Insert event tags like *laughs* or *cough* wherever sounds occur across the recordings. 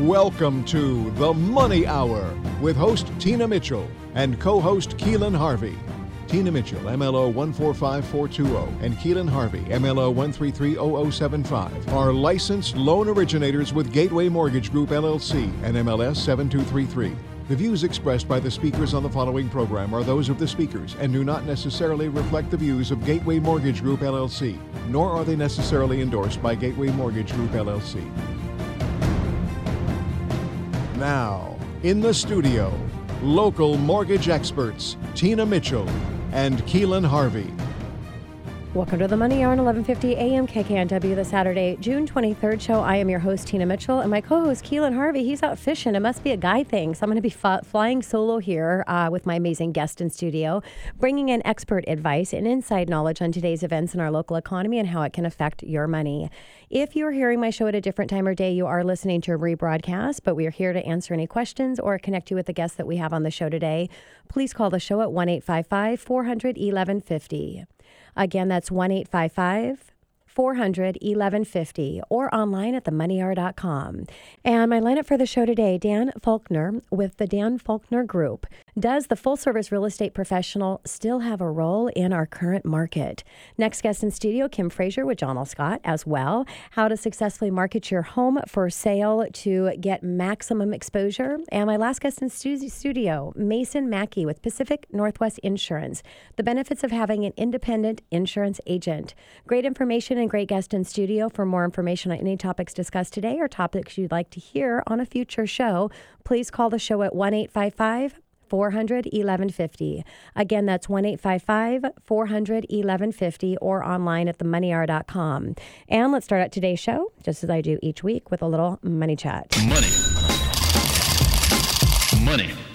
Welcome to The Money Hour with host Tina Mitchell and co host Keelan Harvey. Tina Mitchell, MLO 145420, and Keelan Harvey, MLO 1330075, are licensed loan originators with Gateway Mortgage Group LLC and MLS 7233. The views expressed by the speakers on the following program are those of the speakers and do not necessarily reflect the views of Gateway Mortgage Group LLC, nor are they necessarily endorsed by Gateway Mortgage Group LLC. Now, in the studio, local mortgage experts Tina Mitchell and Keelan Harvey. Welcome to the Money Hour on 1150 AM KKNW, the Saturday, June 23rd show. I am your host, Tina Mitchell, and my co host, Keelan Harvey. He's out fishing. It must be a guy thing. So I'm going to be f- flying solo here uh, with my amazing guest in studio, bringing in expert advice and inside knowledge on today's events in our local economy and how it can affect your money. If you're hearing my show at a different time or day, you are listening to a rebroadcast, but we are here to answer any questions or connect you with the guests that we have on the show today. Please call the show at 1 855 400 1150. Again, that's 1 855 400 1150 or online at themoneyhour.com. And my lineup for the show today Dan Faulkner with the Dan Faulkner Group. Does the full service real estate professional still have a role in our current market? Next guest in studio, Kim Frazier with John L. Scott as well. How to successfully market your home for sale to get maximum exposure. And my last guest in studio, Mason Mackey with Pacific Northwest Insurance. The benefits of having an independent insurance agent. Great information and great guest in studio. For more information on any topics discussed today or topics you'd like to hear on a future show, please call the show at 1 855 400 1150. Again, that's 1 855 400 1150 or online at themoneyhour.com. And let's start out today's show, just as I do each week, with a little money chat. Money. Money.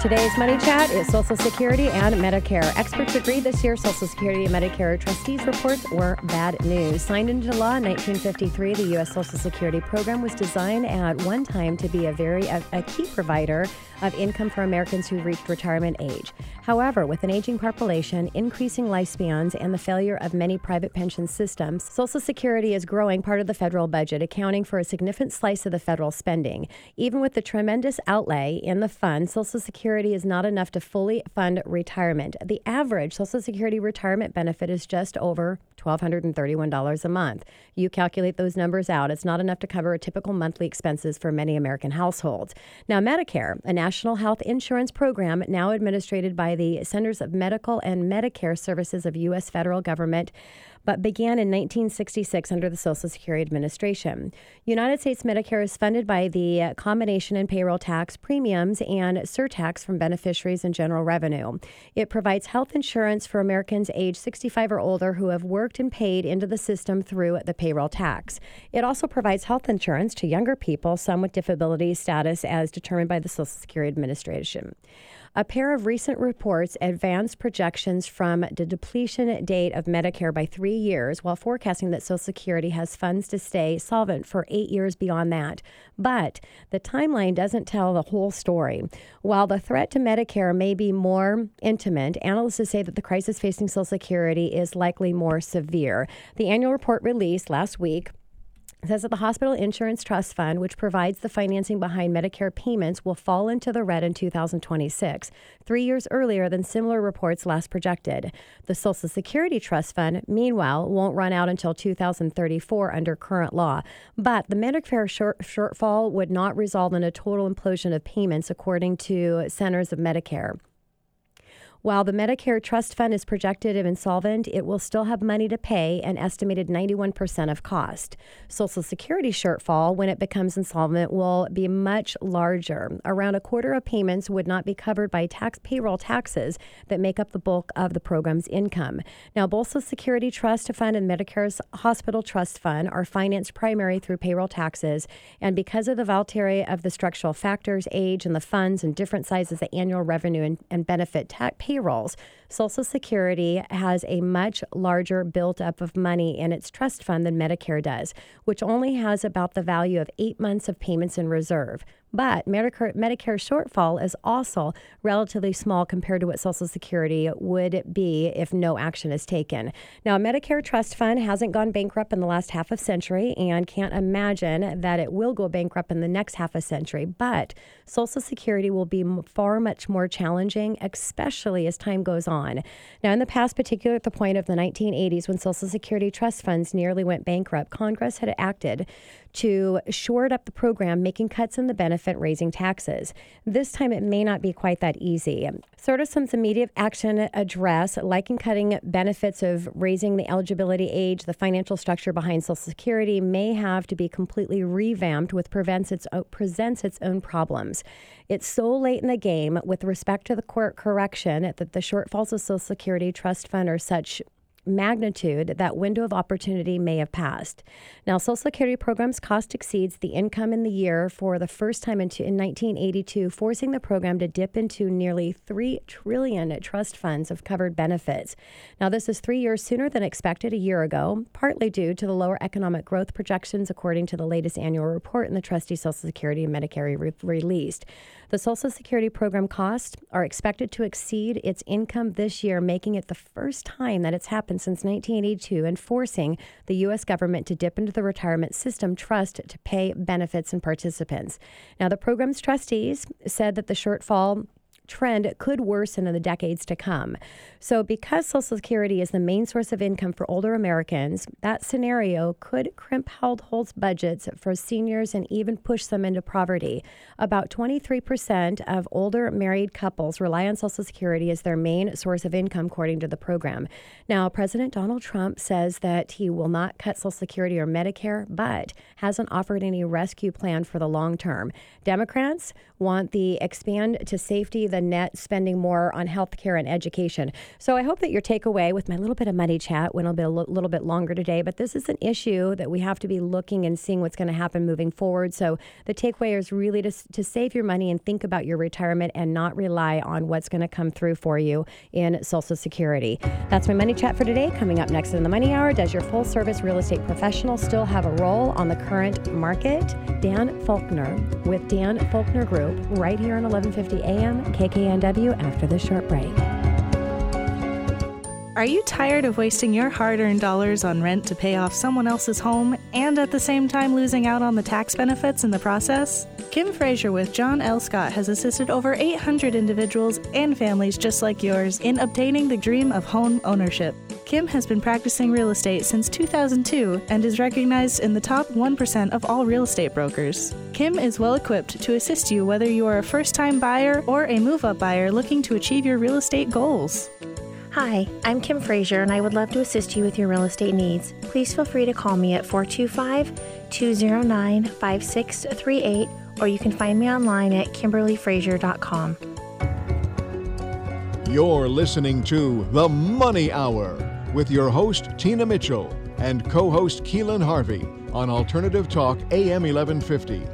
Today's Money Chat is Social Security and Medicare. Experts agree this year Social Security and Medicare trustees' reports were bad news. Signed into law in 1953, the U.S. Social Security program was designed at one time to be a very a, key provider of income for Americans who reached retirement age. However, with an aging population, increasing lifespans, and the failure of many private pension systems, Social Security is growing part of the federal budget, accounting for a significant slice of the federal spending. Even with the tremendous outlay in the fund, Social Security is not enough to fully fund retirement. The average Social Security retirement benefit is just over $1,231 a month. You calculate those numbers out, it's not enough to cover typical monthly expenses for many American households. Now, Medicare, a national health insurance program now administered by the Centers of Medical and Medicare Services of U.S. federal government, but began in 1966 under the Social Security Administration. United States Medicare is funded by the combination in payroll tax premiums and surtax from beneficiaries and general revenue. It provides health insurance for Americans age 65 or older who have worked and paid into the system through the payroll tax. It also provides health insurance to younger people, some with disability status as determined by the Social Security Administration. A pair of recent reports advanced projections from the depletion date of Medicare by three years, while forecasting that Social Security has funds to stay solvent for eight years beyond that. But the timeline doesn't tell the whole story. While the threat to Medicare may be more intimate, analysts say that the crisis facing Social Security is likely more severe. The annual report released last week it says that the Hospital Insurance Trust Fund, which provides the financing behind Medicare payments, will fall into the red in 2026, three years earlier than similar reports last projected. The Social Security Trust Fund, meanwhile, won't run out until 2034 under current law. But the Medicare short- shortfall would not result in a total implosion of payments, according to Centers of Medicare. While the Medicare Trust Fund is projected if insolvent, it will still have money to pay an estimated 91% of cost. Social Security shortfall, when it becomes insolvent, will be much larger. Around a quarter of payments would not be covered by tax payroll taxes that make up the bulk of the program's income. Now, both Social Security Trust Fund and Medicare's Hospital Trust Fund are financed primarily through payroll taxes, and because of the volatility of the structural factors, age, and the funds and different sizes of annual revenue and, and benefit tax payrolls, Social Security has a much larger built-up of money in its trust fund than Medicare does, which only has about the value of eight months of payments in reserve. But Medicare, Medicare shortfall is also relatively small compared to what Social Security would be if no action is taken. Now, Medicare Trust Fund hasn't gone bankrupt in the last half a century and can't imagine that it will go bankrupt in the next half a century. But Social Security will be far much more challenging, especially as time goes on. Now, in the past, particularly at the point of the 1980s when Social Security trust funds nearly went bankrupt, Congress had acted to shore up the program, making cuts in the benefit, raising taxes. This time it may not be quite that easy. Sort of some immediate action address, like in cutting benefits of raising the eligibility age, the financial structure behind Social Security may have to be completely revamped, which prevents its, presents its own problems. It's so late in the game with respect to the court correction that the shortfalls of Social Security Trust Fund are such magnitude, that window of opportunity may have passed. Now, Social Security program's cost exceeds the income in the year for the first time in, in 1982, forcing the program to dip into nearly 3 trillion trust funds of covered benefits. Now, this is three years sooner than expected a year ago, partly due to the lower economic growth projections, according to the latest annual report in the Trustee Social Security and Medicare re- released. The Social Security program costs are expected to exceed its income this year, making it the first time that it's happened since 1982 and forcing the U.S. government to dip into the retirement system trust to pay benefits and participants. Now, the program's trustees said that the shortfall trend could worsen in the decades to come. So, because Social Security is the main source of income for older Americans, that scenario could crimp households' budgets for seniors and even push them into poverty. About 23% of older married couples rely on Social Security as their main source of income, according to the program. Now, President Donald Trump says that he will not cut Social Security or Medicare, but hasn't offered any rescue plan for the long term. Democrats want the expand to safety net spending more on health care and education. So I hope that your takeaway with my little bit of money chat went a, bit, a little bit longer today, but this is an issue that we have to be looking and seeing what's going to happen moving forward. So the takeaway is really to, to save your money and think about your retirement and not rely on what's going to come through for you in Social Security. That's my money chat for today. Coming up next in the Money Hour, does your full service real estate professional still have a role on the current market? Dan Faulkner with Dan Faulkner Group right here on 1150 AM KKNW after the short break. Are you tired of wasting your hard earned dollars on rent to pay off someone else's home and at the same time losing out on the tax benefits in the process? Kim Frazier with John L. Scott has assisted over 800 individuals and families just like yours in obtaining the dream of home ownership. Kim has been practicing real estate since 2002 and is recognized in the top 1% of all real estate brokers. Kim is well equipped to assist you whether you are a first time buyer or a move up buyer looking to achieve your real estate goals. Hi, I'm Kim Frazier, and I would love to assist you with your real estate needs. Please feel free to call me at 425 209 5638, or you can find me online at kimberlyfrazier.com. You're listening to The Money Hour with your host, Tina Mitchell, and co host Keelan Harvey on Alternative Talk AM 1150.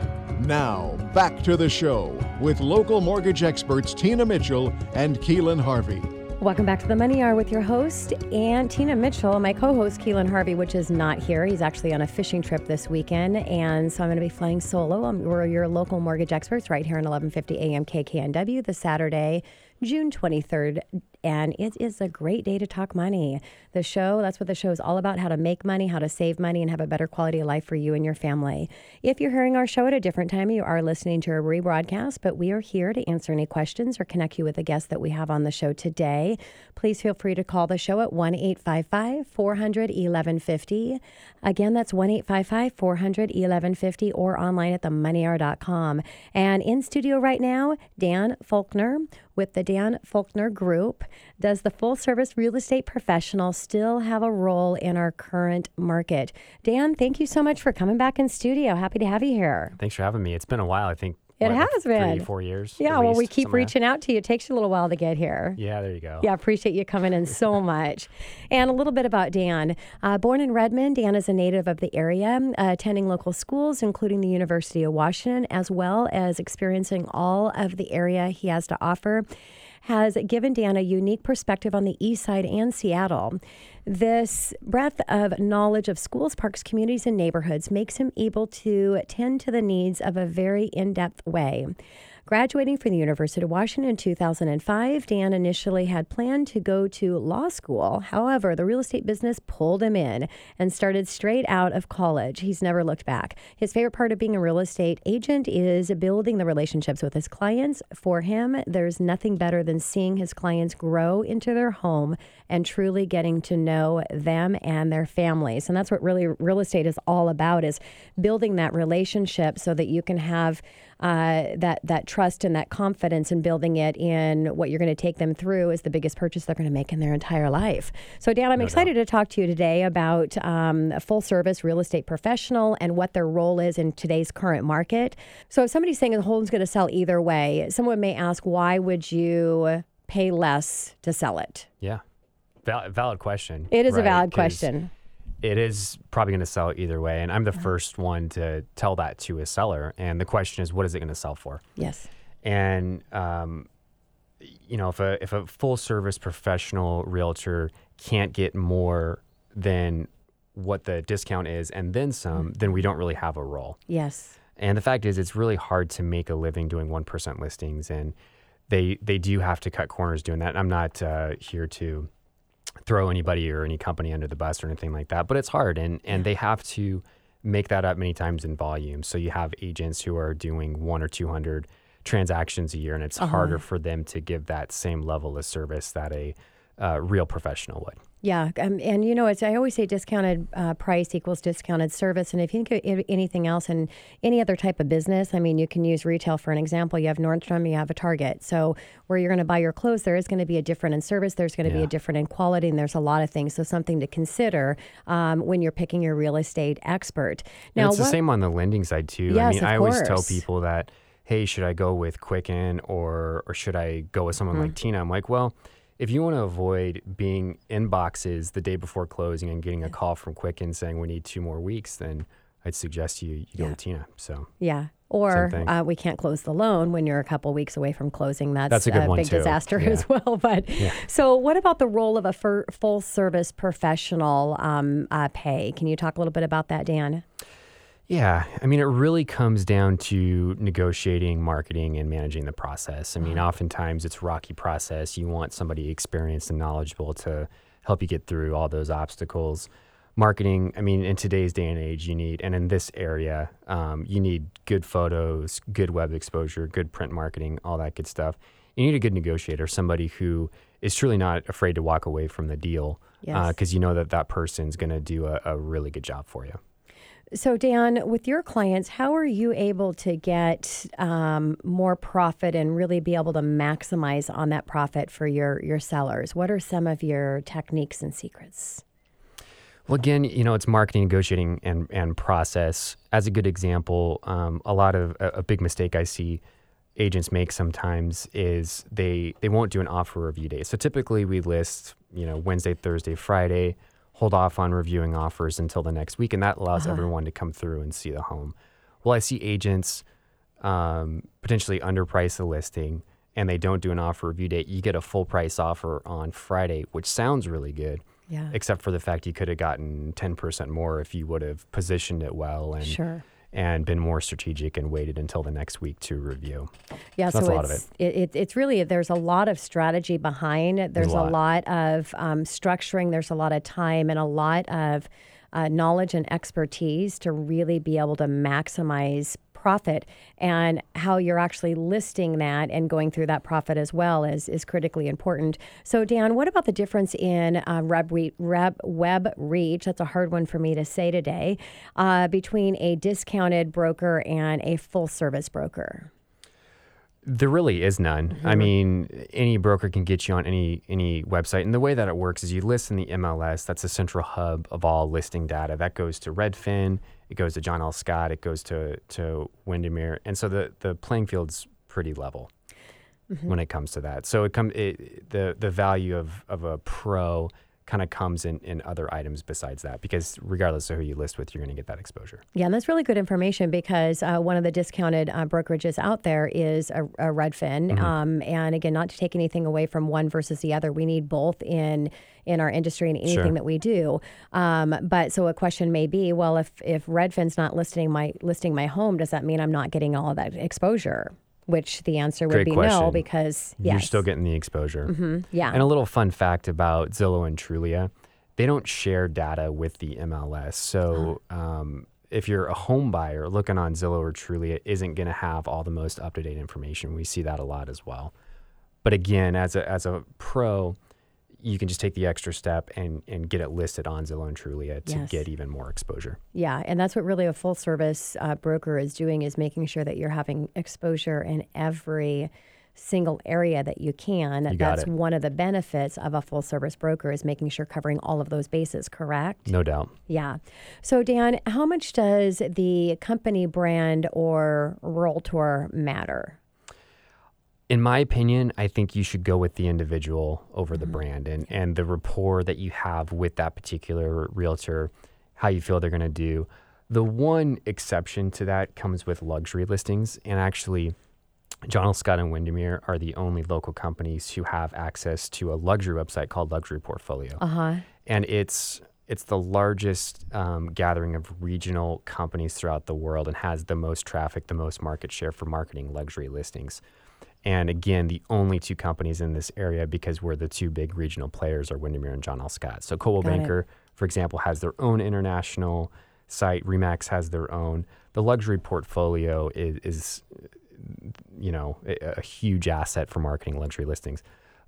Now, back to the show with local mortgage experts Tina Mitchell and Keelan Harvey. Welcome back to the Money Hour with your host and Tina Mitchell, my co-host Keelan Harvey, which is not here. He's actually on a fishing trip this weekend, and so I'm going to be flying solo. Um, we're your local mortgage experts right here on 1150 AM KKNW, the Saturday, June 23rd and it is a great day to talk money. The show, that's what the show is all about how to make money, how to save money, and have a better quality of life for you and your family. If you're hearing our show at a different time, you are listening to a rebroadcast, but we are here to answer any questions or connect you with a guest that we have on the show today. Please feel free to call the show at 1 855 400 1150. Again, that's 1 855 400 1150 or online at themoneyhour.com. And in studio right now, Dan Faulkner with the Dan Faulkner Group. Does the full service real estate professional still have a role in our current market? Dan, thank you so much for coming back in studio. Happy to have you here. Thanks for having me. It's been a while. I think it what, has like been three, four years. Yeah, well, least, we keep reaching out to you. It takes you a little while to get here. Yeah, there you go. Yeah, appreciate you coming in so *laughs* much. And a little bit about Dan. Uh, born in Redmond, Dan is a native of the area, uh, attending local schools, including the University of Washington, as well as experiencing all of the area he has to offer has given Dan a unique perspective on the East Side and Seattle. This breadth of knowledge of schools, parks, communities, and neighborhoods makes him able to tend to the needs of a very in depth way. Graduating from the University of Washington in 2005, Dan initially had planned to go to law school. However, the real estate business pulled him in and started straight out of college. He's never looked back. His favorite part of being a real estate agent is building the relationships with his clients. For him, there's nothing better than seeing his clients grow into their home and truly getting to know them and their families. And that's what really real estate is all about is building that relationship so that you can have uh, that that trust and that confidence in building it in what you're going to take them through is the biggest purchase they're going to make in their entire life. So, Dan, I'm No excited to talk to you today about um, a full service real estate professional and what their role is in today's current market. So, if somebody's saying the home's going to sell either way, someone may ask, why would you pay less to sell it? Yeah. Val- valid question. It is a valid question. It is probably going to sell either way. And I'm the first one to tell that to a seller. And the question is, what is it going to sell for? Yes. And, um, you know, if a, if a full service professional realtor can't get more than what the discount is and then some, then we don't really have a role. Yes. And the fact is, it's really hard to make a living doing one percent listings, and they they do have to cut corners doing that. I'm not uh, here to throw anybody or any company under the bus or anything like that, but it's hard, and and they have to make that up many times in volume. So you have agents who are doing one or two hundred transactions a year, and it's harder for them to give that same level of service that a uh, real professional would. Yeah, um, and you know, it's I always say discounted uh, price equals discounted service. And if you think of anything else in any other type of business, I mean, you can use retail for an example. You have Nordstrom, you have a Target. So where you're going to buy your clothes, there is going to be a different in service. There's going to be a different in quality, and there's a lot of things. So something to consider um, when you're picking your real estate expert. And Now, it's the same on the lending side too. I Yes, mean, of I always tell people that, hey, should I go with Quicken or or should I go with someone Hmm. like Tina? I'm like, well, if you want to avoid being in boxes the day before closing and getting a call from Quicken saying we need two more weeks, then I'd suggest you, you go Yeah. with Tina. So Yeah. Or uh, we can't close the loan when you're a couple weeks away from closing. That's, That's a one, big too. disaster Yeah. as *laughs* well. But so, what about the role of a full service professional um, uh, pay? Can you talk a little bit about that, Dan? Yeah, I mean, it really comes down to negotiating, marketing, and managing the process. I mean, oftentimes it's a rocky process. You want somebody experienced and knowledgeable to help you get through all those obstacles. Marketing, I mean, in today's day and age, you need, and in this area, um, you need good photos, good web exposure, good print marketing, all that good stuff. You need a good negotiator, somebody who is truly not afraid to walk away from the deal Yes. because you know that that person's going to do a, a really good job for you. So, Dan, with your clients, how are you able to get um, more profit and really be able to maximize on that profit for your your sellers? What are some of your techniques and secrets? Well, again, you know, it's marketing, negotiating, and and process. As a good example, um, a lot of a, a big mistake I see agents make sometimes is they they won't do an offer review day. So typically we list, you know, Wednesday, Thursday, Friday, hold off on reviewing offers until the next week, and that allows everyone to come through and see the home. Well, I see agents um, potentially underprice the listing and they don't do an offer review date. You get a full price offer on Friday, which sounds really good Yeah. except for the fact you could have gotten 10% more if you would have positioned it well and Sure. And been more strategic and waited until the next week to review. Yeah, So so, a lot of it's it. It, it's really there's a lot of strategy behind it. There's a lot. lot of um, structuring. There's a lot of time and a lot of uh, knowledge and expertise to really be able to maximize profit and how you're actually listing that and going through that profit as well is is critically important. So Dan, what about the difference in uh, web, re- reb, web reach? That's a hard one for me to say today. Uh, between a discounted broker and a full service broker. There really is none. I mean, any broker can get you on any any website, and the way that it works is you list in the MLS. That's the central hub of all listing data. That goes to Redfin, it goes to John L. Scott, it goes to to Windermere, and so the the playing field's pretty level when it comes to that. So it come it, the the value of of a pro kind of comes in, in other items besides that because regardless of who you list with, you're going to get that exposure. Yeah, and that's really good information because uh, one of the discounted uh, brokerages out there is a, a Redfin. Mm-hmm. Um, and again, not to take anything away from one versus the other, we need both in in our industry and anything sure. that we do. Um, but so a question may be, well, if if Redfin's not listing my listing my home, does that mean I'm not getting all of that exposure? which the answer would Great be question. no because yes. you're still getting the exposure. Mm-hmm. Yeah. And a little fun fact about Zillow and Trulia, they don't share data with the MLS. So um, if you're a home buyer looking on Zillow or Trulia, isn't going to have all the most up to date information. We see that a lot as well. But again, as a as a pro, you can just take the extra step and, and get it listed on Zillow and Trulia to yes. get even more exposure. Yeah, and that's what really a full service uh, broker is doing is making sure that you're having exposure in every single area that you can. You that's it. one of the benefits of a full service broker is making sure covering all of those bases, correct? No doubt. Yeah. So Dan, how much does the company brand or realtor matter? In my opinion, I think you should go with the individual over the mm-hmm. brand and, and the rapport that you have with that particular realtor, how you feel they're going to do. The one exception to that comes with luxury listings. And actually, John L. Scott and Windermere are the only local companies who have access to a luxury website called Luxury Portfolio. Uh-huh. And it's it's the largest um, gathering of regional companies throughout the world and has the most traffic, the most market share for marketing luxury listings. And again, the only two companies in this area, because we're the two big regional players, are Windermere and John L. Scott. So Coldwell Got Banker, it. for example, has their own international site. Remax has their own. The luxury portfolio is, is you know, a, a huge asset for marketing luxury listings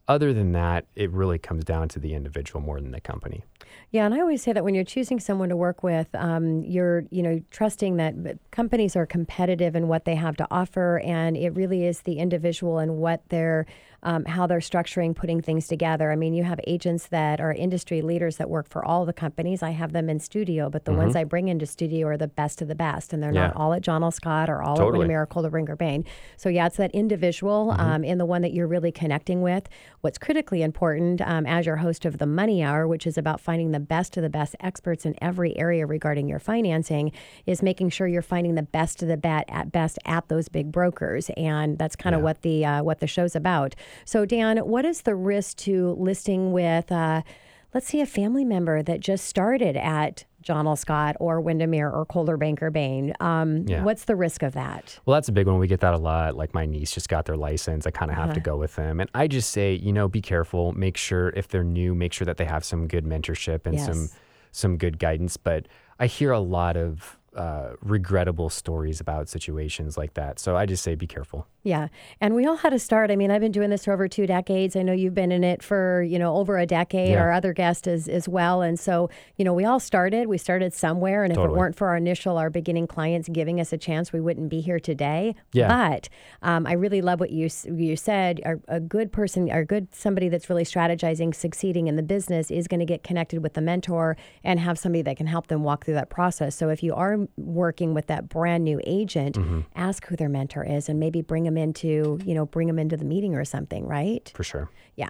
other than that, it really comes down to the individual more than the company. Yeah, and I always say that when you're choosing someone to work with, um, you're you know trusting that companies are competitive in what they have to offer, and it really is the individual and what they're um, how they're structuring, putting things together. I mean, you have agents that are industry leaders that work for all the companies. I have them in studio, but the mm-hmm. ones I bring into studio are the best of the best, and they're yeah. not all at John L. Scott or all totally. at Miracle or Ringer Bain. So yeah, it's that individual mm-hmm. um, and the one that you're really connecting with. What's critically important um, as your host of the Money Hour, which is about finding the best of the best experts in every area regarding your financing, is making sure you're finding the best of the bet at best at those big brokers, and that's kind of yeah. what the uh, what the show's about. So, Dan, what is the risk to listing with, uh, let's say, a family member that just started at John L. Scott or Windermere or Coldwell Banker Bain. Um, yeah. What's the risk of that? Well, that's a big one. We get that a lot. Like my niece just got their license. I kind of have uh-huh. to go with them. And I just say, you know, be careful. Make sure if they're new, make sure that they have some good mentorship and yes. some some good guidance. But I hear a lot of uh, regrettable stories about situations like that. So I just say be careful. Yeah. And we all had to start. I mean, I've been doing this for over two decades. I know you've been in it for, you know, over a decade, yeah. our other guest is as well. And so, you know, we all started, we started somewhere. And totally. if it weren't for our initial, our beginning clients giving us a chance, we wouldn't be here today. Yeah. But um, I really love what you, you said. A, a good person, or good somebody that's really strategizing, succeeding in the business is going to get connected with the mentor and have somebody that can help them walk through that process. So if you are working with that brand new agent, mm-hmm. ask who their mentor is and maybe bring them into, you know, bring them into the meeting or something, right? For sure. Yeah.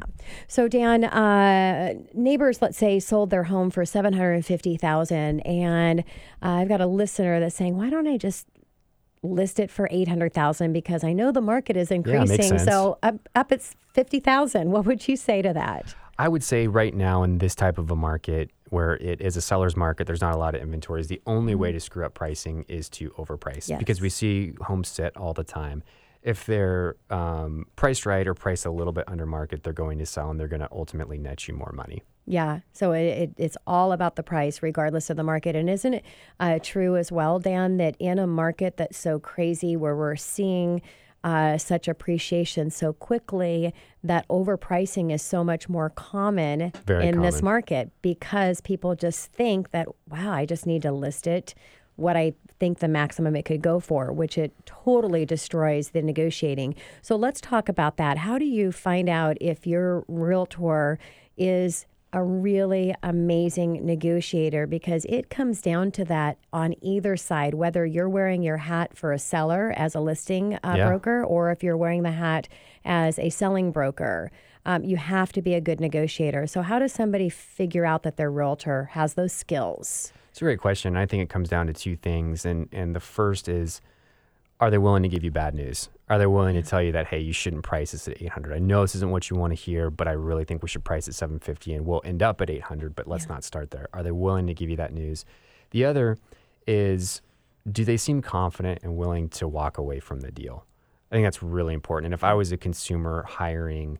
So Dan, uh, neighbors, let's say, sold their home for seven hundred fifty thousand, and uh, I've got a listener that's saying, why don't I just list it for 800,000 because I know the market is increasing. Yeah, so up, up it's 50,000. What would you say to that? I would say right now in this type of a market where it is a seller's market, there's not a lot of inventories. The only mm-hmm. way to screw up pricing is to overprice yes. because we see homes sit all the time if they're um, priced right or priced a little bit under market, they're going to sell and they're going to ultimately net you more money. Yeah, so it, it, it's all about the price, regardless of the market. And isn't it uh, true as well, Dan, that in a market that's so crazy, where we're seeing uh, such appreciation so quickly, that overpricing is so much more common Very in common. this market because people just think that, wow, I just need to list it what I think the maximum it could go for, which it totally destroys the negotiating. So let's talk about that. How do you find out if your realtor is a really amazing negotiator because it comes down to that on either side, whether you're wearing your hat for a seller as a listing uh, yeah. broker or if you're wearing the hat as a selling broker. um, you have to be a good negotiator. So, how does somebody figure out that their realtor has those skills? It's a great question. I think it comes down to two things. And, and the first is are they willing to give you bad news? Are they willing to tell you that, hey, you shouldn't price this at 800? I know this isn't what you want to hear, but I really think we should price at 750 and we'll end up at 800, but let's yeah. not start there. Are they willing to give you that news? The other is do they seem confident and willing to walk away from the deal? I think that's really important. And if I was a consumer hiring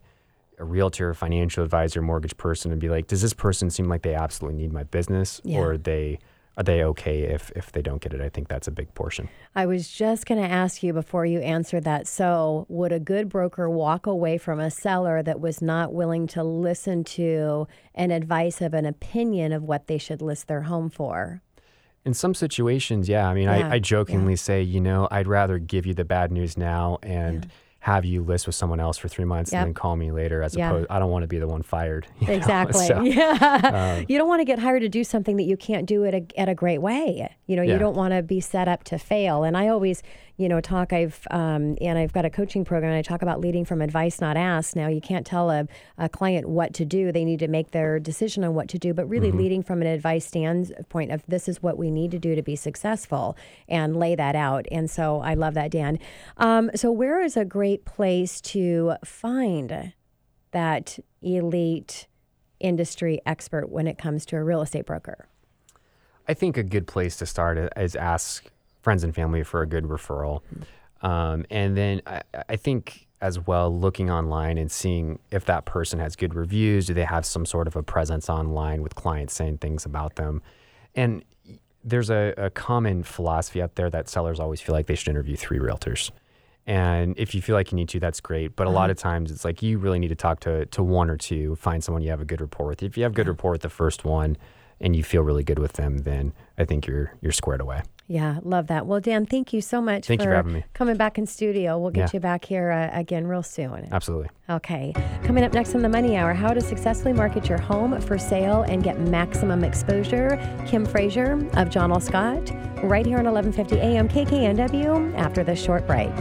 a realtor, financial advisor, mortgage person, and be like, does this person seem like they absolutely need my business, yeah. or they are they okay if if they don't get it? I think that's a big portion. I was just going to ask you before you answer that. So, would a good broker walk away from a seller that was not willing to listen to an advice of an opinion of what they should list their home for? In some situations, yeah. I mean, yeah. I, I, jokingly yeah. say, you know, I'd rather give you the bad news now and yeah have you list with someone else for three months yep. and then call me later as yep. opposed I don't want to be the one fired. *laughs* Exactly. So, *laughs* yeah. Um, you don't want to get hired to do something that you can't do at a, at a great way. You know, yeah. you don't want to be set up to fail. And I always, you know, talk. I've um, and I've got a coaching program. And I talk about leading from advice, not ask. Now, you can't tell a, a client what to do. They need to make their decision on what to do. But really, mm-hmm. leading from an advice standpoint of this is what we need to do to be successful, and lay that out. And so, I love that, Dan. Um, so, where is a great place to find that elite industry expert when it comes to a real estate broker? I think a good place to start is ask friends and family for a good referral. Um, and then I, I, think as well, looking online and seeing if that person has good reviews. Do they have some sort of a presence online with clients saying things about them? And there's a, a common philosophy out there that sellers always feel like they should interview three realtors. And if you feel like you need to, that's great. But a lot uh-huh. of times it's like you really need to talk to, to one or two, find someone you have a good rapport with. If you have good rapport with the first one and you feel really good with them, then I think you're you're squared away. Yeah, love that. Well, Dan, thank you so much thank for, for having me. coming back in studio. We'll get yeah. you back here uh, again real soon. Absolutely. Okay. Coming up next on the Money Hour, how to successfully market your home for sale and get maximum exposure. Kim Frazier of John L. Scott, right here on 1150 AM KKNW after this short break.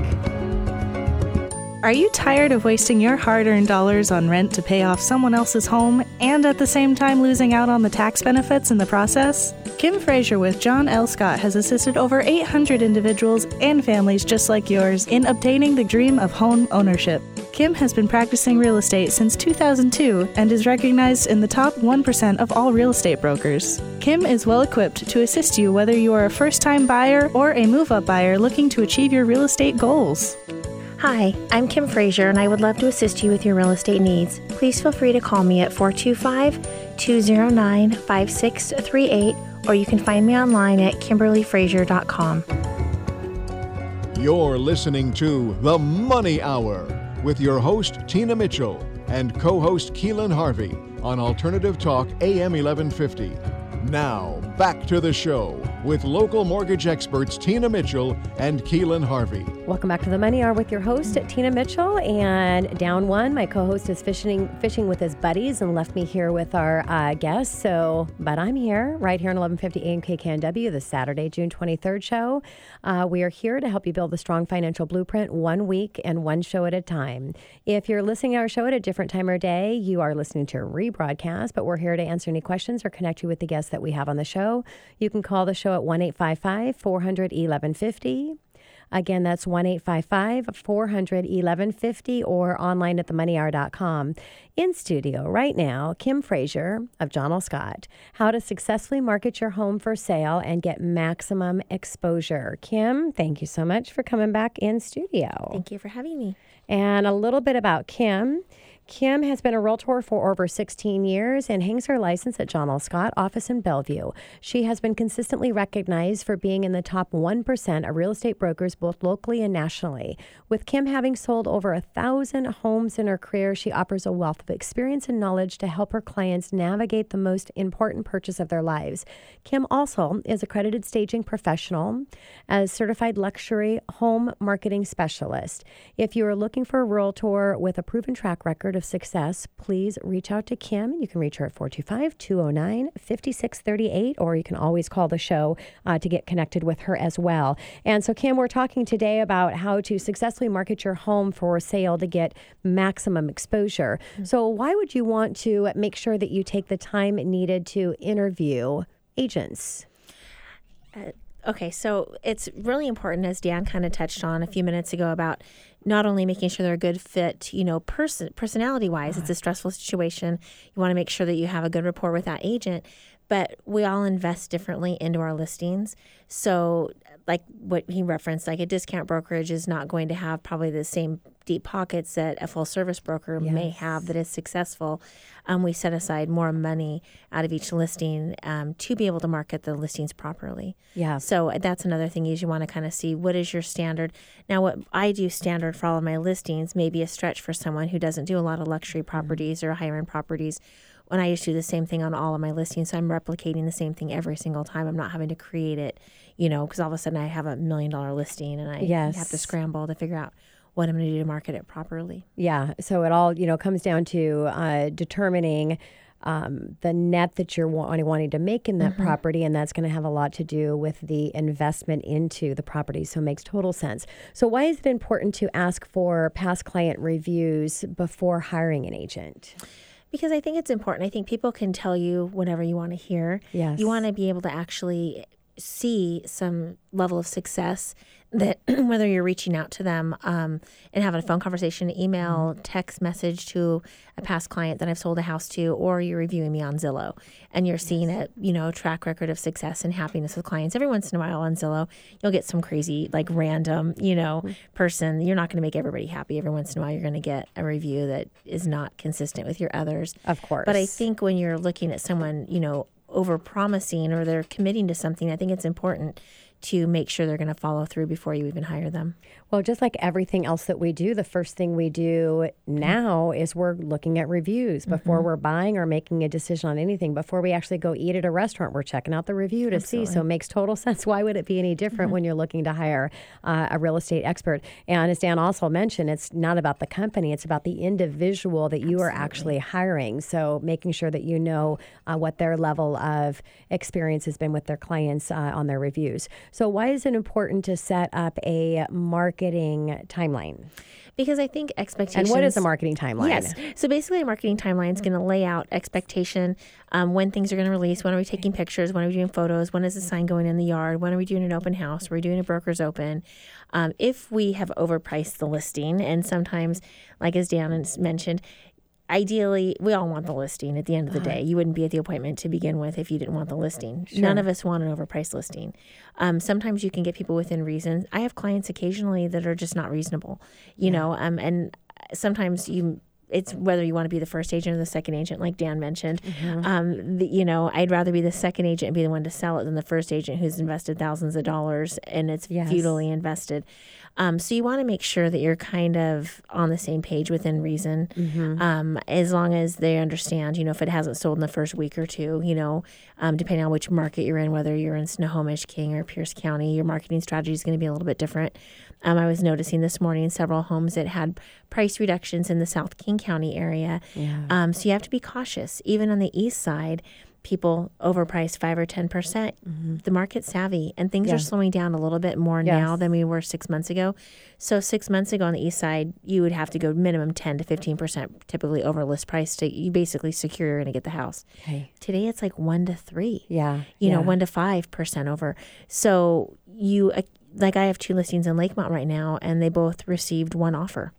Are you tired of wasting your hard earned dollars on rent to pay off someone else's home and at the same time losing out on the tax benefits in the process? Kim Frazier with John L. Scott has assisted over 800 individuals and families just like yours in obtaining the dream of home ownership. Kim has been practicing real estate since 2002 and is recognized in the top 1% of all real estate brokers. Kim is well equipped to assist you whether you are a first time buyer or a move up buyer looking to achieve your real estate goals. Hi, I'm Kim Frazier, and I would love to assist you with your real estate needs. Please feel free to call me at 425 209 5638, or you can find me online at kimberlyfrazier.com. You're listening to The Money Hour with your host, Tina Mitchell, and co host Keelan Harvey on Alternative Talk AM 1150. Now, back to the show with local mortgage experts Tina Mitchell and Keelan Harvey. Welcome back to the Money Hour with your host Tina Mitchell and down one. My co-host is fishing fishing with his buddies and left me here with our uh, guests. So, but I'm here right here on 1150 AM KKNW, the Saturday, June 23rd show. Uh, we are here to help you build a strong financial blueprint one week and one show at a time. If you're listening to our show at a different time or day, you are listening to a rebroadcast. But we're here to answer any questions or connect you with the guests that we have on the show. You can call the show at 1 855 400 1150. Again, that's 1 855 400 1150 or online at themoneyhour.com. In studio right now, Kim Frazier of John L. Scott. How to successfully market your home for sale and get maximum exposure. Kim, thank you so much for coming back in studio. Thank you for having me. And a little bit about Kim. Kim has been a realtor for over 16 years and hangs her license at John L. Scott office in Bellevue. She has been consistently recognized for being in the top 1% of real estate brokers both locally and nationally. With Kim having sold over a thousand homes in her career, she offers a wealth of experience and knowledge to help her clients navigate the most important purchase of their lives. Kim also is accredited staging professional as certified luxury home marketing specialist. If you are looking for a realtor with a proven track record of success, please reach out to Kim. You can reach her at 425 209 5638, or you can always call the show uh, to get connected with her as well. And so, Kim, we're talking today about how to successfully market your home for sale to get maximum exposure. Mm-hmm. So, why would you want to make sure that you take the time needed to interview agents? Uh, okay, so it's really important, as Dan kind of touched on a few minutes ago, about not only making sure they're a good fit, you know, person personality wise, it's a mm-hmm. stressful situation. You want to make sure that you have a good rapport with that agent, but we all invest differently into our listings. So, like what he referenced, like a discount brokerage is not going to have probably the same deep pockets that a full service broker yes. may have that is successful. Um, we set aside more money out of each listing um, to be able to market the listings properly. Yeah. So that's another thing is you want to kind of see what is your standard. Now, what I do standard for all of my listings may be a stretch for someone who doesn't do a lot of luxury mm-hmm. properties mm-hmm. or higher end properties when I just do the same thing on all of my listings. So I'm replicating the same thing every single time. I'm not having to create it, you know, because all of a sudden I have a million dollar listing and I yes. have to scramble to figure out what I'm going to do to market it properly. Yeah. So it all, you know, comes down to uh, determining um, the net that you're wanting to make in that mm-hmm. property, and that's going to have a lot to do with the investment into the property. So it makes total sense. So why is it important to ask for past client reviews before hiring an agent? because I think it's important. I think people can tell you whatever you want to hear. Yes. You want to be able to actually see some level of success that *clears throat* whether you're reaching out to them um, and having a phone conversation, email, mm-hmm. text message to a past client that I've sold a house to, or you're reviewing me on Zillow and you're seeing a you know track record of success and happiness with clients. Every once in a while on Zillow, you'll get some crazy like random you know mm-hmm. person. You're not going to make everybody happy. Every once in a while, you're going to get a review that is not consistent with your others. Of course. But I think when you're looking at someone, you know, over promising or they're committing to something, I think it's important to make sure they're going to follow through before you even hire them. Well, just like everything else that we do, the first thing we do now is we're looking at reviews before mm-hmm. we're buying or making a decision on anything. Before we actually go eat at a restaurant, we're checking out the review to Absolutely. see. So it makes total *laughs* sense. Why would it be any different mm-hmm. when you're looking to hire uh, a real estate expert? And as Dan also mentioned, it's not about the company, it's about the individual that you Absolutely. are actually hiring. So making sure that you know uh, what their level of experience has been with their clients uh, on their reviews. So, why is it important to set up a marketing timeline? Because I think expectations. And what is a marketing timeline? Yes. So basically, a marketing timeline is going to lay out expectation um, when things are going to release. When are we taking pictures? When are we doing photos? When is the sign going in the yard? When are we doing an open house? we're we doing a broker's open? Um, if we have overpriced the listing, and sometimes, like as Dan mentioned, ideally, we all want the listing at the end of the uh-huh. day. You wouldn't be at the appointment to begin with if you didn't want the listing. Sure. None of us want an overpriced listing. Um, sometimes you can get people within reason. I have clients occasionally that are just not reasonable, you yeah. know, um, and sometimes you it's whether you want to be the first agent or the second agent, like Dan mentioned. Mm-hmm. Um, the, you know, I'd rather be the second agent and be the one to sell it than the first agent who's invested thousands of dollars and it's yes. futilely invested. Um, so you want to make sure that you're kind of on the same page within reason, mm-hmm. um, as long as they understand. You know, if it hasn't sold in the first week or two, you know, um, depending on which market you're in, whether you're in Snohomish, King, or Pierce County, your marketing strategy is going to be a little bit different. Um, I was noticing this morning several homes that had price reductions in the South King County area. Yeah. Um, so you have to be cautious. Even on the east side, people overpriced five or ten percent. Mm-hmm. The market's savvy, and things are slowing down a little bit more yes. now than we were six months ago. So six months ago on the east side, you would have to go minimum ten to fifteen percent, typically over list price to you basically secure you're going to get the house. Okay. Today it's like one to three. Yeah, you yeah. know, one to five percent over. So you uh, like I have two listings in Lakemont right now, and they both received one offer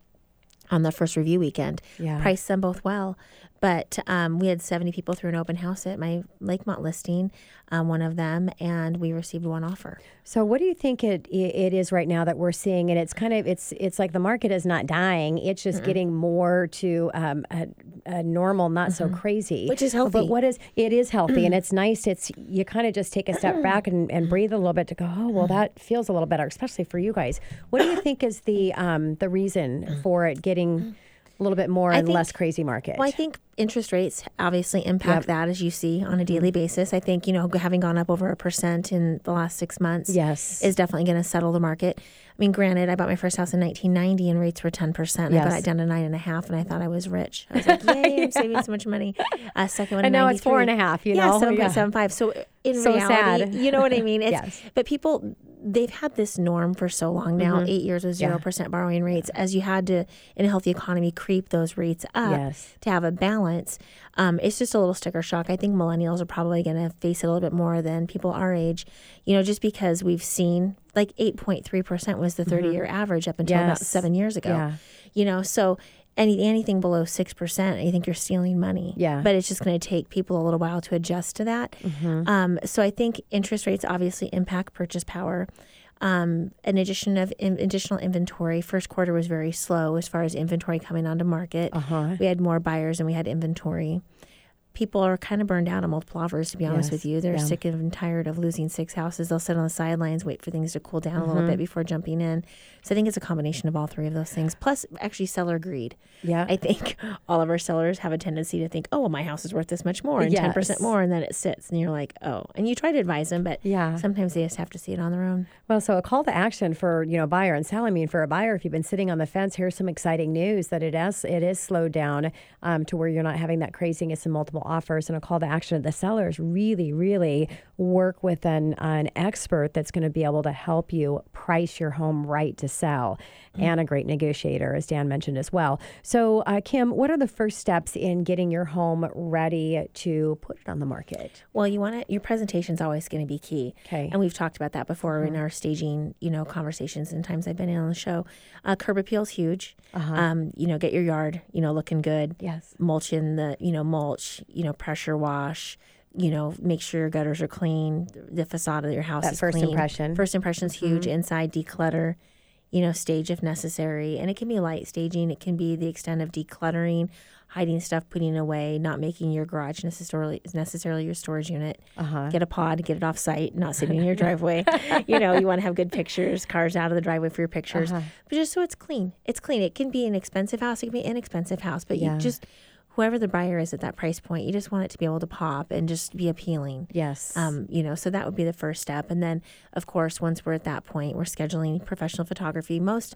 on the first review weekend. Yeah. Priced them both well. But um, we had 70 people through an open house at my Lakemont listing, um, one of them, and we received one offer. So, what do you think it it is right now that we're seeing? And it's kind of it's it's like the market is not dying; it's just mm-hmm. getting more to um, a, a, normal, not mm-hmm. so crazy, which is healthy. But what is it is healthy, and *clears throat* it's nice. It's you kind of just take a step back and, and breathe a little bit to go. Oh well, that feels a little better, especially for you guys. What do you *clears throat* think is the um, the reason for it getting? A little bit more and think, less crazy market. Well, I think interest rates obviously impact Yep. that as you see on a daily basis. I think, you know, having gone up over a percent in the last six months Yes. is definitely going to settle the market. I mean, granted, I bought my first house in 1990 and rates were 10%. I got it down to nine and a half and I thought I was rich. I was like, *laughs* yay, I'm saving so much money. Uh, second one And in now it's four and a half, 93. and a half, you yeah, know? *laughs* 7.75. So in So reality, sad. you know what I mean? *laughs* It's, Yes. But people, they've had this norm for so long now, eight years with Mm-hmm. Yeah. 0% borrowing rates. As you had to, in a healthy economy, creep those rates up Yes. to have a balance. Um, it's just a little sticker shock. I think millennials are probably going to face it a little bit more than people our age, you know, just because we've seen like 8.3% was the 30 year average up until about Mm-hmm. Seven years ago. Yeah. You know, so any anything below 6%, I think you're stealing money. Yeah. But it's just going to take people a little while to adjust to that. Mm-hmm. Um, so I think interest rates obviously impact purchase power. Um, an addition of in, additional inventory. First quarter was very slow as far as inventory coming onto market. Uh-huh. We had more buyers than we had inventory. People are kind of burned out on multiple offers, to be honest Yes, with you. They're yeah. sick and tired of losing six houses. They'll sit on the sidelines, wait for things to cool down a little Mm-hmm. bit before jumping in. So I think it's a combination of all three of those things. Plus, actually, seller greed. Yeah. I think *laughs* all of our sellers have a tendency to think, oh, well, my house is worth this much more and Yes. 10% more. And then it sits. And you're like, oh. And you try to advise them, but Yeah. sometimes they just have to see it on their own. Well, so a call to action for you know buyer and seller. I mean, for a buyer, if you've been sitting on the fence, here's some exciting news that it is it is slowed down um, to where you're not having that craziness in multiple offers. And a call to action of the sellers really, really work with an an expert that's going to be able to help you price your home right to sell, and a great negotiator, as Dan mentioned as well. So, uh, Kim, what are the first steps in getting your home ready to put it on the market? Well, you want to, your presentation's always going to be key. Okay. Mm-hmm. And we've talked about that before in our staging, you know, conversations and times I've been in on the show. Uh, curb appeal's huge. Um, you know, get your yard, you know, looking good. Uh-huh. Yes. Mulch in the, you know, mulch, you know, pressure wash. You know, make sure your gutters are clean. The facade of your house That is first clean. impression. First impression's huge. Mm-hmm. Inside declutter. You know, stage if necessary, and it can be light staging. It can be the extent of decluttering, hiding stuff, putting it away, not making your garage necessarily necessarily your storage unit. Uh-huh. Get a pod, get it off site, not sitting in your *laughs* driveway. you know, you want to have good pictures, cars out of the driveway for your pictures, Uh-huh. but just so it's clean. It's clean. It can be an expensive house, it can be an inexpensive house, but Yeah. you just whoever the buyer is at that price point, you just want it to be able to pop and just be appealing. Yes. Um, you know, so that would be the first step. And then, of course, once we're at that point, we're scheduling professional photography. Most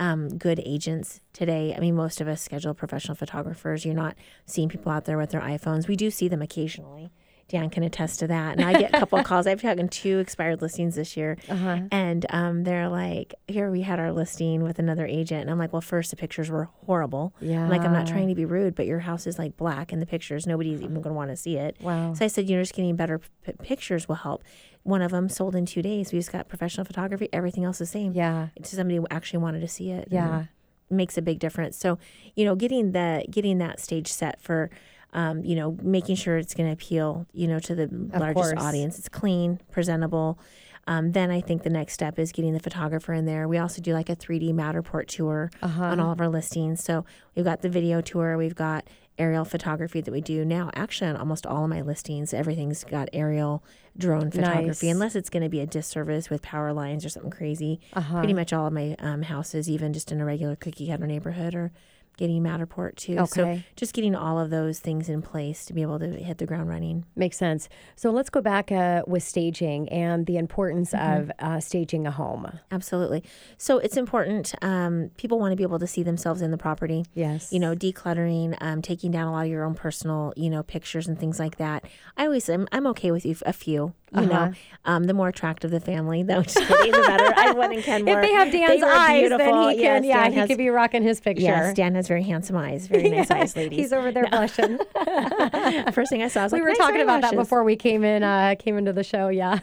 um, good agents today, I mean, most of us schedule professional photographers. You're not seeing people out there with their iPhones. We do see them occasionally. Dan can attest to that. And I get a couple of *laughs* calls. I've gotten two expired listings this year. Uh-huh. And um, they're like, here we had our listing with another agent. And I'm like, well, first, the pictures were horrible. I'm like, I'm not trying to be rude, but your house is like black in the pictures. Nobody's even going to want to see it. Wow. So I said, you know, just getting better p- pictures will help. One of them sold in two days. We just got professional photography. Everything else the same. Yeah. It's somebody who actually wanted to see it. Yeah. makes a big difference. So, you know, getting the getting that stage set for, um, you know, making sure it's going to appeal, you know, to the largest course. audience. It's clean, presentable. Um, then I think the next step is getting the photographer in there. We also do like a 3D Matterport tour Uh-huh. on all of our listings. So we've got the video tour, we've got aerial photography that we do now. Actually, on almost all of my listings, everything's got aerial drone photography, Nice. unless it's going to be a disservice with power lines or something crazy. Uh-huh. Pretty much all of my um, houses, even just in a regular cookie cutter neighborhood, are getting Matterport too. So just getting all of those things in place to be able to hit the ground running. Makes sense. So let's go back uh, with staging and the importance Mm-hmm. of uh, staging a home. Absolutely. So it's important. Um, people want to be able to see themselves in the property. Yes. You know, decluttering, um, taking down a lot of your own personal, you know, pictures and things like that. I always, I'm, I'm okay with you, a few. You Uh-huh. know, um, the more attractive the family, though, *laughs* just kidding, the better. I *laughs* Ken If they have Dan's were eyes, then beautiful. he can, Yes, yeah, Dan he has- could be rocking his picture. Yes, Dan has very handsome eyes, very *laughs* nice eyes, ladies. He's over there blushing. First thing I saw, I was we like, were "Nice talking about that before we came in, uh, came into the show. Yeah.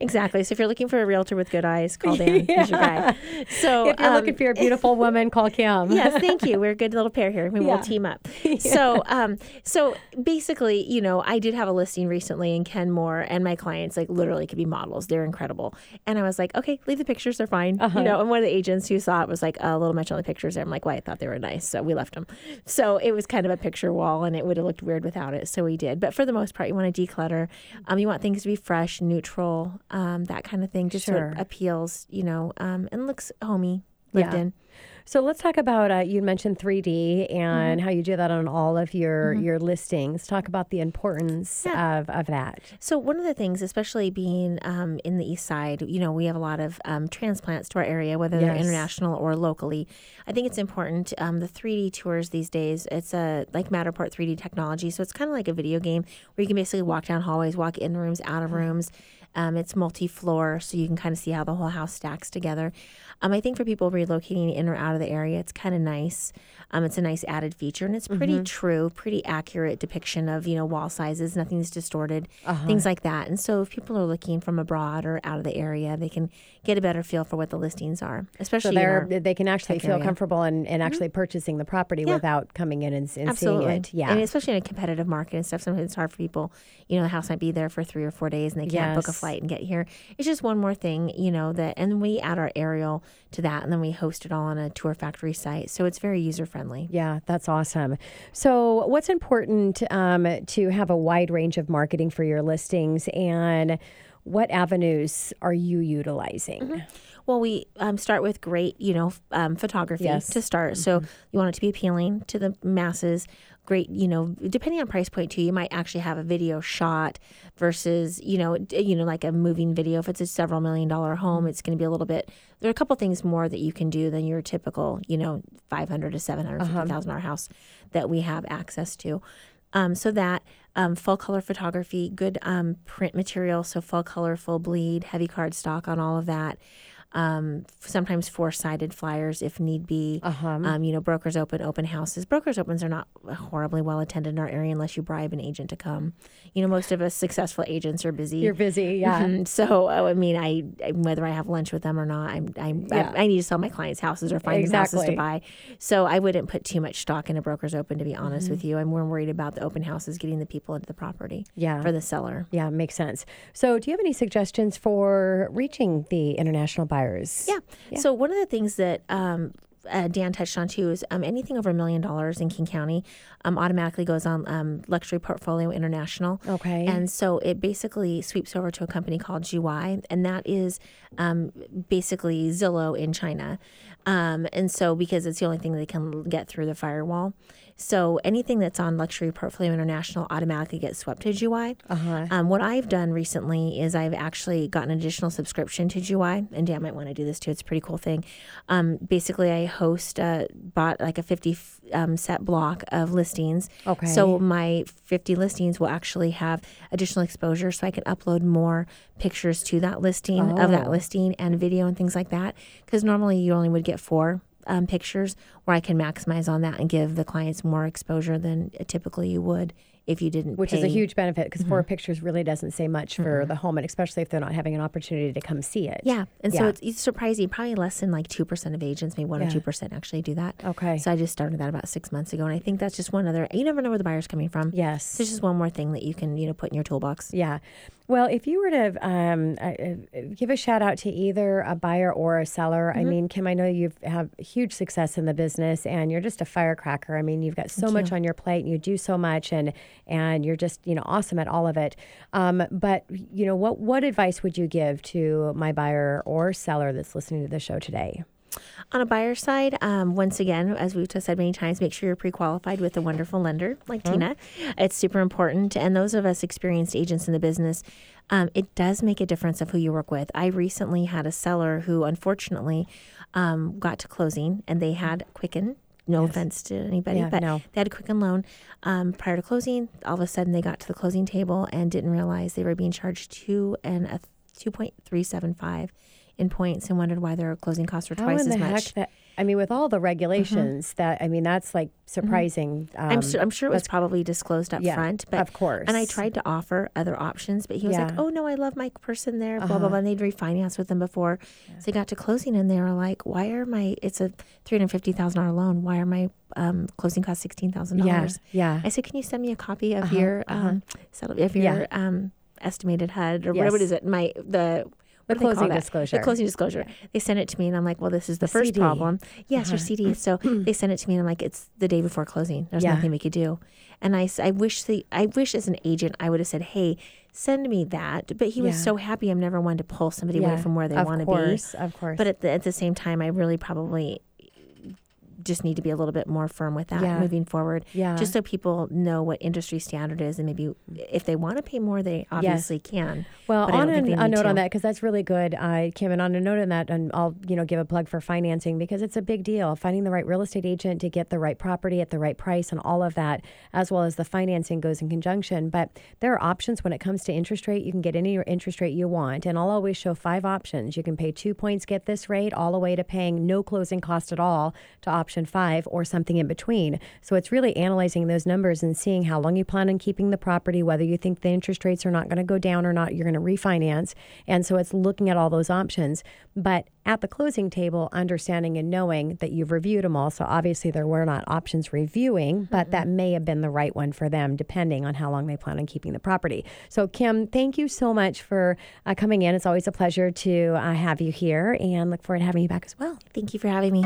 Exactly. So if you're looking for a realtor with good eyes, call Dan. He's your guy. So if you're um, looking for a beautiful woman, call Kim. yes, thank you. We're a good little pair here. Maybe Yeah. we'll team up. So, um, so basically, you know, I did have a listing recently in Kenmore, and my clients like literally could be models. They're incredible. And I was like, okay, leave the pictures. They're fine. Uh-huh. You know, and one of the agents who saw it was like a little much on the pictures. There. I'm like, well, I thought they were nice, so we left them. So it was kind of a picture wall, and it would have looked weird without it. So we did. But for the most part, you want to declutter. Um, you want things to be fresh, neutral, um, that kind of thing, just so it appeals, you know, um, and looks homey lived Yeah. in. So let's talk about uh, you mentioned 3D and Mm-hmm. how you do that on all of your your listings. Talk about the importance Yeah. of, of that. So one of the things, especially being um, in the east side, you know, we have a lot of um, transplants to our area, whether they're international or locally. I think it's important. Um, the 3D tours these days, it's a like Matterport 3D technology, so it's kind of like a video game where you can basically walk down hallways, walk in rooms, out of rooms. Um, it's multi-floor, so you can kind of see how the whole house stacks together. Um, I think for people relocating in or out of the area, it's kind of nice. Um, it's a nice added feature, and it's pretty true, pretty accurate depiction of you know wall sizes. Nothing's distorted, things like that. And so, if people are looking from abroad or out of the area, they can get a better feel for what the listings are, especially our- they can actually feel area. Mm-hmm. comfortable in, in actually purchasing the property Yeah. without coming in and, and seeing it. Yeah. And especially in a competitive market and stuff, sometimes it's hard for people. You know, the house might be there for three or four days and they can't book a flight and get here. It's just one more thing, you know, that, and we add our aerial to that and then we host it all on a tour factory site. So it's very user friendly. Yeah, that's awesome. So, what's important um, to have a wide range of marketing for your listings, and what avenues are you utilizing? Mm-hmm. Well, we um, start with great, you know, um, photography Yes. to start. So you want it to be appealing to the masses. Great, you know, depending on price point too, you might actually have a video shot versus, you know, you know, like a moving video. If it's a several million dollar home, it's going to be a little bit. There are a couple things more that you can do than your typical, you know, five hundred to seven hundred fifty thousand dollar house that we have access to. Um, so that um, full color photography, good um, print material, so full color, full bleed, heavy cardstock on all of that. Um, sometimes four sided flyers if need be. Uh-huh. Um, you know, brokers open, open houses. Brokers opens are not horribly well attended in our area unless you bribe an agent to come. You know, most of us successful agents are busy. You're busy, yeah. Mhm. So uh, I mean, I, whether I have lunch with them or not, I'm, I'm Yeah. I, I need to sell my clients' houses or find them houses to buy. So I wouldn't put too much stock in a broker's open. To be honest Mm-hmm. with you, I'm more worried about the open houses getting the people into the property. Yeah. for the seller. Yeah, makes sense. So, do you have any suggestions for reaching the international buyers? Yeah. So one of the things that um, uh, Dan touched on too is um, anything over a million dollars in King County um, automatically goes on um, Luxury Portfolio International. Okay. And so it basically sweeps over to a company called Juwai, and that is um, basically Zillow in China. Um, and so because it's the only thing they can get through the firewall. So anything that's on Luxury Portfolio International automatically gets swept to Juwai. Uh-huh. Um, what I've done recently is I've actually gotten an additional subscription to Juwai, and Dan might want to do this too. It's a pretty cool thing. Um, basically, I host, uh, bought like a 50 f- um, set block of listings. Okay. So my 50 listings will actually have additional exposure, so I can upload more pictures to that listing of that Oh. listing and video and things like that. Because normally you only would get four um, pictures, where I can maximize on that and give the clients more exposure than typically you would if you didn't. Which is a huge benefit because four Mm-hmm. pictures really doesn't say much for the home, and especially if they're not having an opportunity to come see it. Yeah, and so it's, it's surprising. Probably less than like two percent of agents, maybe one or two percent, actually do that. Okay. So I just started that about six months ago, and I think that's just one other. You never know where the buyer's coming from. Yes. So it's just one more thing that you can you know put in your toolbox. Yeah. Well, if you were to um, uh, uh, give a shout out to either a buyer or a seller, Mm-hmm. I mean, Kim, I know you've have huge success in the business, and you're just a firecracker. I mean, you've got so much on your plate, and you do so much, and and you're just you know awesome at all of it. Um, but you know, what what advice would you give to my buyer or seller that's listening to the show today? On a buyer side, um, once again, as we've just said many times, make sure you're pre-qualified with a wonderful lender like Tina. It's super important. And those of us experienced agents in the business, um, it does make a difference of who you work with. I recently had a seller who, unfortunately, um, got to closing, and they had Quicken. No offense to anybody, Yeah, but no. they had a Quicken loan um, prior to closing. All of a sudden, they got to the closing table and didn't realize they were being charged two and a two point three seven five in points, and wondered why their closing costs were How twice as much. that? I mean, with all the regulations, that I mean, that's like surprising. Mm-hmm. I'm, Um, su- I'm sure it was probably disclosed up Yeah, front, but of course. And I tried to offer other options, but he was like, Yeah. Uh-huh. "Oh no, I love my person there." Blah blah blah. And they'd refinance with them before, so they got to closing, and they were like, "Why are my? It's a three hundred fifty thousand dollar loan. Why are my um, closing costs sixteen thousand Yeah, dollars?" yeah. I said, "Can you send me a copy of your um, settle, of your Yeah. um, estimated HUD or Yes. what is it? My the The closing disclosure. The closing disclosure. They sent it to me, and I'm like, "Well, this is the, first CD. problem." Yes, your Uh-huh. CD. So *clears throat* they sent it to me, and I'm like, "It's the day before closing. There's Yeah. nothing we could do." And I, I wish the I wish as an agent I would have said, "Hey, send me that. But he was Yeah. so happy. I'm never one to pull somebody away from where they want to be. Of course, Of course. But at the, at the same time, I really probably just need to be a little bit more firm with that Yeah. moving forward. Yeah. Just so people know what industry standard is, and maybe if they want to pay more, they obviously can. Well, on an, a note on that because that's really good, uh, Kim. And on a note on that, and I'll you know give a plug for financing because it's a big deal. Finding the right real estate agent to get the right property at the right price and all of that, as well as the financing goes in conjunction. But there are options when it comes to interest rate. You can get any interest rate you want, and I'll always show five options. You can pay two points, get this rate, all the way to paying no closing cost at all to option five or something in between. So it's really analyzing those numbers and seeing how long you plan on keeping the property, whether you think the interest rates are not going to go down or not, you're going to refinance. And so it's looking at all those options. But at the closing table, understanding and knowing that you've reviewed them all. So obviously there were not options reviewing, but that may have been the right one for them, depending on how long they plan on keeping the property. So, Kim, thank you so much for uh, coming in. It's always a pleasure to uh, have you here and look forward to having you back as well. Thank you for having me.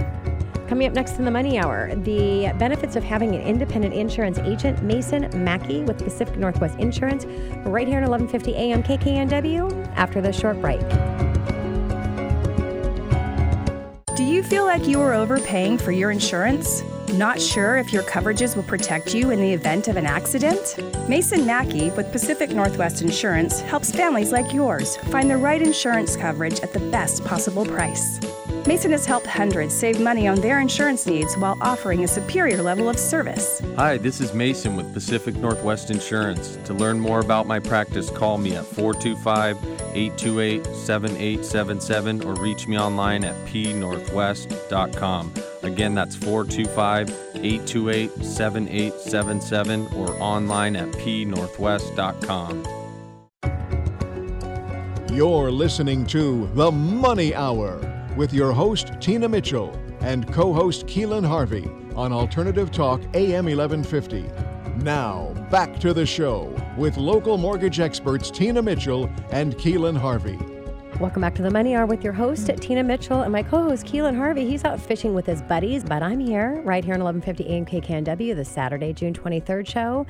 Coming up next in the Money Hour, the benefits of having an independent insurance agent, Mason Mackey with Pacific Northwest Insurance, right here at 1150 AM KKNW after this short break. Do you feel like you are overpaying for your insurance? Not sure if your coverages will protect you in the event of an accident? Mason Mackey with Pacific Northwest Insurance helps families like yours find the right insurance coverage at the best possible price. Mason has helped hundreds save money on their insurance needs while offering a superior level of service. Hi, this is Mason with Pacific Northwest Insurance. To learn more about my practice, call me at 425 828 7877 or reach me online at pnorthwest.com. Again, that's 425 828 7877 or online at pnorthwest.com. You're listening to The Money Hour with your host, Tina Mitchell, and co host Keelan Harvey on Alternative Talk AM 1150. Now, back to the show with local mortgage experts Tina Mitchell and Keelan Harvey. Welcome back to the Money Hour with your host, Tina Mitchell, and my co host, Keelan Harvey. He's out fishing with his buddies, but I'm here, right here on 1150 AM KKNW, the Saturday, June 23rd show,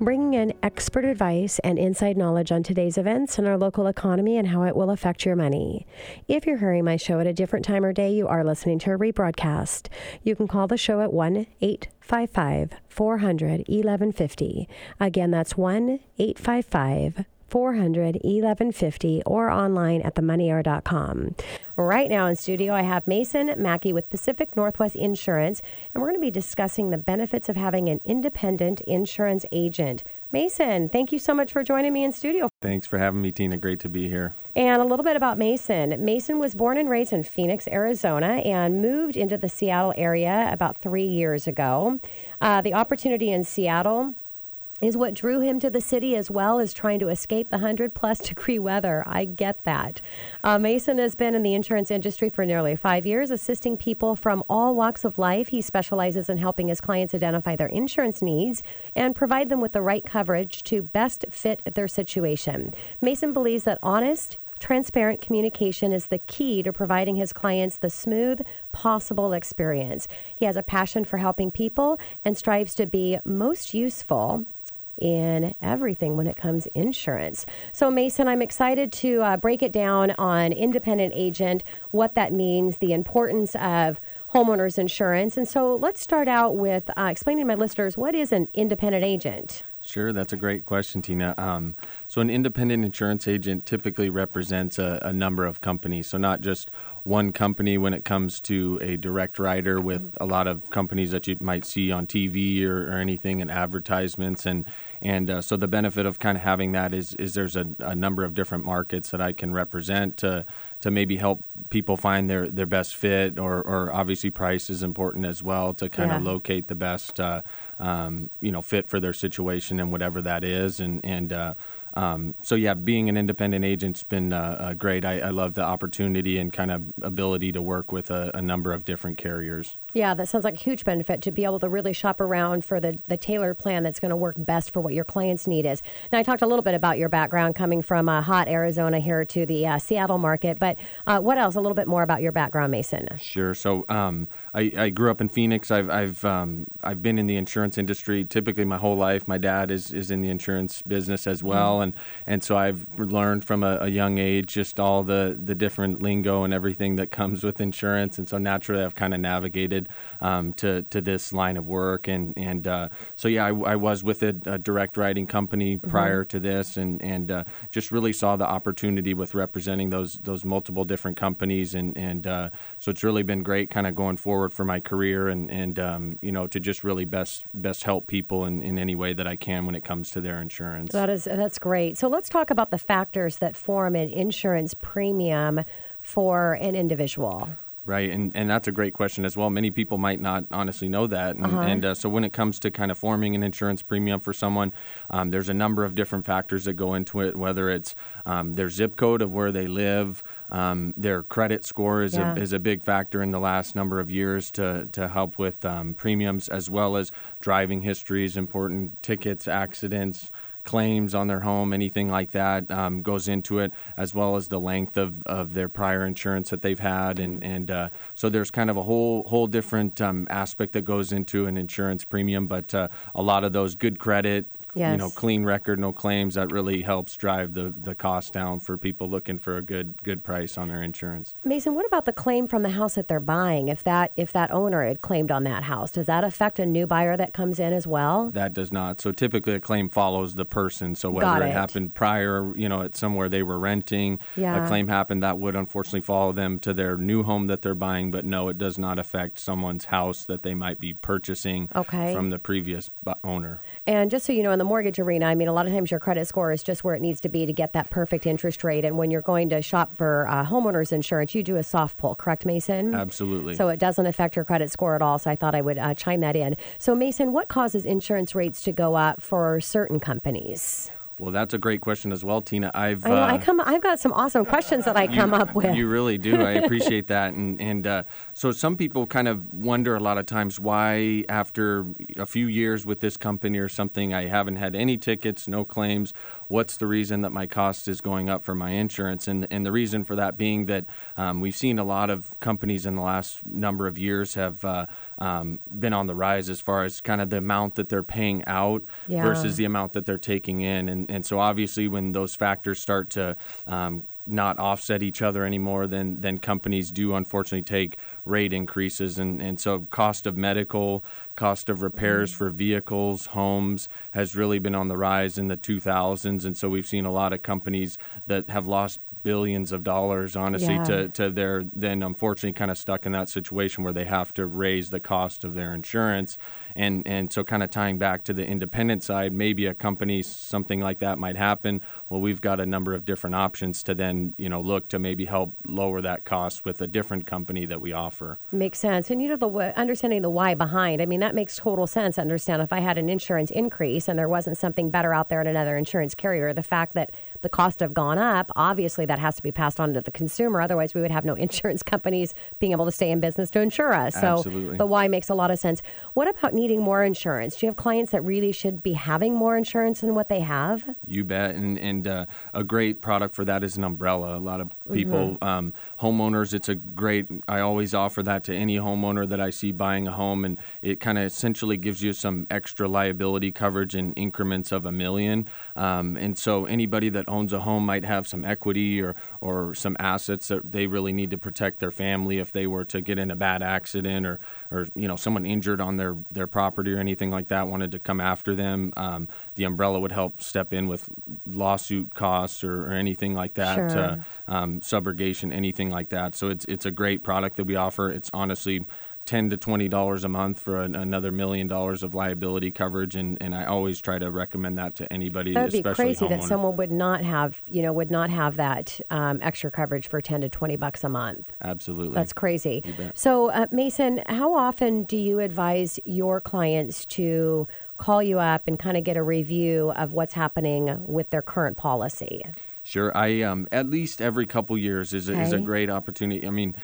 bringing in expert advice and inside knowledge on today's events and our local economy and how it will affect your money. If you're hearing my show at a different time or day, you are listening to a rebroadcast. You can call the show at 1 855 400 1150. Again, that's 1 855 400 1150 or online at themoneyhour.com. Right now in studio, I have Mason Mackey with Pacific Northwest Insurance, and we're going to be discussing the benefits of having an independent insurance agent. Mason, thank you so much for joining me in studio. Thanks for having me, Tina. Great to be here. And a little bit about Mason. Mason was born and raised in Phoenix, Arizona, and moved into the Seattle area about three years ago. Uh, the opportunity in Seattle is what drew him to the city as well as trying to escape the 100 plus *laughs* degree weather. I get that. Uh, Mason has been in the insurance industry for nearly five years, assisting people from all walks of life. He specializes in helping his clients identify their insurance needs and provide them with the right coverage to best fit their situation. Mason believes that honest, Transparent communication is the key to providing his clients the smooth possible experience. He has a passion for helping people and strives to be most useful in everything when it comes insurance. So Mason, I'm excited to uh, break it down on independent agent, what that means, the importance of homeowners insurance. And so let's start out with uh, explaining to my listeners what is an independent agent. Sure, that's a great question, Tina. Um, so, an independent insurance agent typically represents a, a, number of companies. So, not just one company when it comes to a direct writer with a lot of companies that you might see on TV or, or anything in advertisements. And and uh, so, the benefit of kind of having that is is there's a, a number of different markets that I can represent to to maybe help people find their, their best fit, or, or obviously price is important as well to kind Yeah. of locate the best uh, um, you know fit for their situation and whatever that is. And and uh, um, so yeah, being an independent agent's been uh, uh, great. I, I love the opportunity and kind of ability to work with a, a number of different carriers. Yeah, that sounds like a huge benefit to be able to really shop around for the, the tailored plan that's going to work best for what your client's need is. Now, I talked a little bit about your background coming from uh, hot Arizona here to the uh, Seattle market, but uh, what else? A little bit more about your background, Mason. Sure. So um, I, I grew up in Phoenix. I've I've um, I've been in the insurance industry typically my whole life. My dad is, is in the insurance business as well, and and so I've learned from a, a young age just all the the different lingo and everything that comes with insurance, and so naturally I've kind of navigated um, to to this line of work, and and uh, so yeah, I, I, was with a, a direct writing company mm-hmm. prior to this, and and uh, just really saw the opportunity with representing those those multiple different companies, and and uh, so it's really been great, kind of going forward for my career, and and um, you know to just really best best help people in, in any way that I can when it comes to their insurance. That is that's great. So let's talk about the factors that form an insurance premium for an individual. Right, and and that's a great question as well. Many people might not honestly know that, and, uh-huh. and uh, so when it comes to kind of forming an insurance premium for someone, um, there's a number of different factors that go into it. Whether it's um, their zip code of where they live, um, their credit score is yeah. a is a big factor in the last number of years to to help with um, premiums, as well as driving histories, important tickets, accidents claims on their home, anything like that um, goes into it, as well as the length of, of their prior insurance that they've had, and and uh, so there's kind of a whole whole different um, aspect that goes into an insurance premium. But uh, a lot of those good credit, yes. you know, clean record, no claims, that really helps drive the, the cost down for people looking for a good good price on their insurance. Mason, what about the claim from the house that they're buying? If that if that owner had claimed on that house, does that affect a new buyer that comes in as well? That does not. So typically a claim follows the person. So whether it. it. happened prior, you know, at somewhere they were renting, yeah. a claim happened that would unfortunately follow them to their new home that they're buying, but no, it does not affect someone's house that they might be purchasing okay. from the previous owner. And just so you know, in the mortgage arena, I mean, a lot of times your credit score is just where it needs to be to get that perfect interest rate. And when you're going to shop for uh, homeowners insurance, you do a soft pull, correct, Mason? Absolutely. So it doesn't affect your credit score at all. So I thought I would uh, chime that in. So, Mason, what causes insurance rates to go up for certain companies? Well, that's a great question as well, Tina. I've I, know, uh, I come. I've got some awesome questions that I come you, up with. You really do. I appreciate that. And and uh, so some people kind of wonder a lot of times why, after a few years with this company or something, I haven't had any tickets, no claims. What's the reason that my cost is going up for my insurance? And and the reason for that being that um, we've seen a lot of companies in the last number of years have uh, um, been on the rise as far as kind of the amount that they're paying out yeah. versus the amount that they're taking in. And and so obviously when those factors start to um, not offset each other anymore, then then companies do unfortunately take rate increases, and and so cost of medical, cost of repairs mm-hmm. for vehicles, homes has really been on the rise in the 2000s, and so we've seen a lot of companies that have lost billions of dollars, honestly, yeah. to, to their then unfortunately kind of stuck in that situation where they have to raise the cost of their insurance. And, and so, kind of tying back to the independent side, maybe a company, something like that might happen. Well, we've got a number of different options to then, you know, look to maybe help lower that cost with a different company that we offer. Makes sense. And, you know, the understanding the why behind, I mean, that makes total sense. Understand if I had an insurance increase and there wasn't something better out there in another insurance carrier, the fact that the cost have gone up, obviously that has to be passed on to the consumer. Otherwise, we would have no *laughs* insurance companies being able to stay in business to insure us. So Absolutely. the why makes a lot of sense. What about needing more insurance? Do you have clients that really should be having more insurance than what they have? You bet. And, and uh, a great product for that is an umbrella. A lot of people, mm-hmm. um, homeowners, it's a great, I always offer that to any homeowner that I see buying a home. And it kind of essentially gives you some extra liability coverage in increments of a million. Um, and so anybody that owns a home might have some equity or, or some assets that they really need to protect their family if they were to get in a bad accident or, or you know someone injured on their, their property or anything like that wanted to come after them. Um, the umbrella would help step in with lawsuit costs or, or anything like that, sure. uh, um, subrogation, anything like that. So it's it's a great product that we offer. It's honestly ten to twenty dollars a month for an, another million dollars of liability coverage, and, and I always try to recommend that to anybody. That'd be crazy homeowner. that someone would not have you know would not have that um, extra coverage for ten to twenty bucks a month. Absolutely, that's crazy. So uh, Mason, how often do you advise your clients to call you up and kind of get a review of what's happening with their current policy? Sure, I um, at least every couple years is a, is a great opportunity. I mean,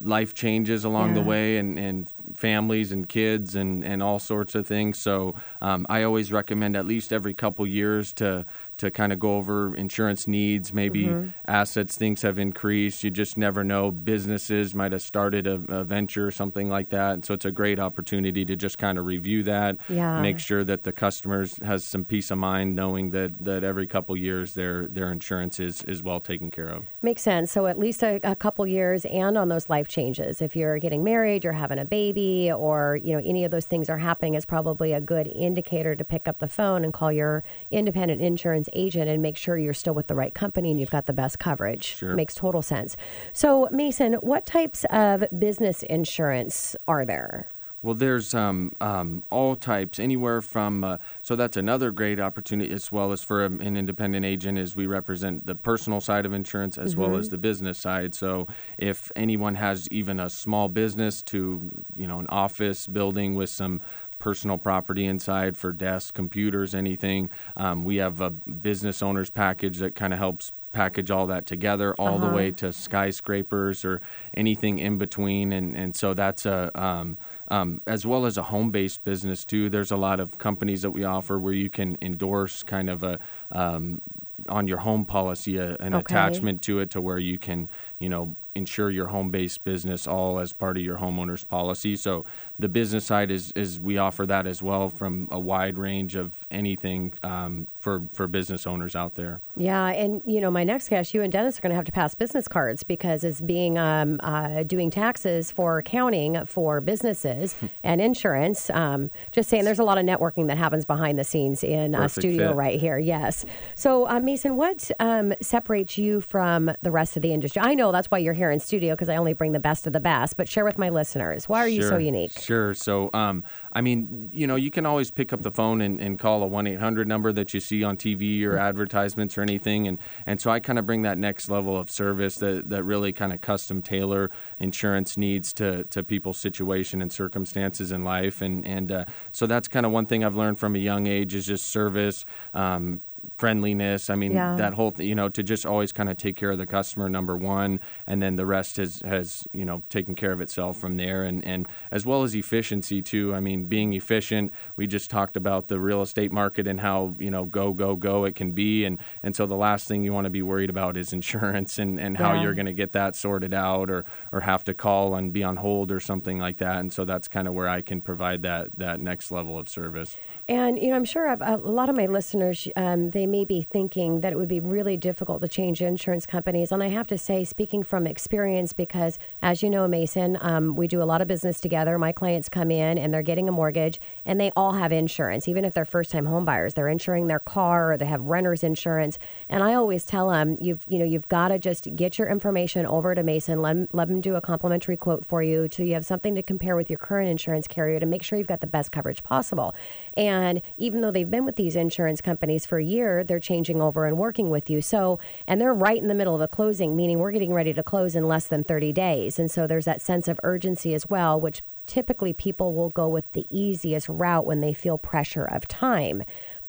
life changes along yeah. the way and, and families and kids and, and all sorts of things. So um, I always recommend at least every couple years to to kind of go over insurance needs, maybe Mm-hmm. assets, things have increased. You just never know. Businesses might have started a, a venture or something like that. And so it's a great opportunity to just kind of review that, Yeah. make sure that the customers has some peace of mind knowing that, that every couple years their their insurance is, is well taken care of. Makes sense. So at least a, a couple years and on those life changes. If you're getting married, you're having a baby, or you know any of those things are happening, is probably a good indicator to pick up the phone and call your independent insurance agent and make sure you're still with the right company and you've got the best coverage. Sure. Makes total sense. So Mason, what types of business insurance are there? Well, there's um, um, all types, anywhere from. Uh, so that's another great opportunity, as well as for an independent agent, is we represent the personal side of insurance as well as the business side. So if anyone has even a small business to, you know, an office building with some personal property inside for desks, computers, anything, um, we have a business owners package that kind of helps package all that together all the way to skyscrapers or anything in between and and so that's a um, um, as well as a home-based business too. There's a lot of companies that we offer where you can endorse kind of a um, on your home policy a, an Okay. attachment to it to where you can you know insure your home-based business all as part of your homeowner's policy. So the business side is is we offer that as well from a wide range of anything um, for for business owners out there Yeah, and you know, my next guest, you and Dennis are going to have to pass business cards because as being um, uh, doing taxes for accounting for businesses and insurance. Um, just saying, there's a lot of networking that happens behind the scenes in a Perfect studio fit. right here. Yes. So, uh, Mason, what um, separates you from the rest of the industry? I know that's why you're here in studio because I only bring the best of the best. But share with my listeners, why are you so unique? Sure. So, um, I mean, you know, you can always pick up the phone and, and call a 1 800 number that you see on TV or advertisements or anything. And, and so I kind of bring that next level of service that, that really kind of custom tailor insurance needs to, to people's situation and circumstances in life. And, and uh, so that's kind of one thing I've learned from a young age is just service. Um, friendliness i mean Yeah. that whole th- you know to just always kind of take care of the customer number one and then the rest has has you know taken care of itself from there and and as well as efficiency too i mean being efficient we just talked about the real estate market and how you know go go go it can be and and so the last thing you want to be worried about is *laughs* insurance and and how Yeah. you're going to get that sorted out or or have to call and be on hold or something like that and so that's kind of where i can provide that that next level of service And you know, I'm sure a, a lot of my listeners, um, they may be thinking that it would be really difficult to change insurance companies. And I have to say, speaking from experience, because as you know, Mason, um, we do a lot of business together. My clients come in and they're getting a mortgage, and they all have insurance, even if they're first-time homebuyers. They're insuring their car, or they have renters insurance. And I always tell them, you've you know, you've got to just get your information over to Mason. Let him, let him do a complimentary quote for you, so you have something to compare with your current insurance carrier to make sure you've got the best coverage possible. And even though they've been with these insurance companies for a year, they're changing over and working with you. So, and they're right in the middle of a closing, meaning we're getting ready to close in less than 30 days. And so there's that sense of urgency as well, which typically people will go with the easiest route when they feel pressure of time.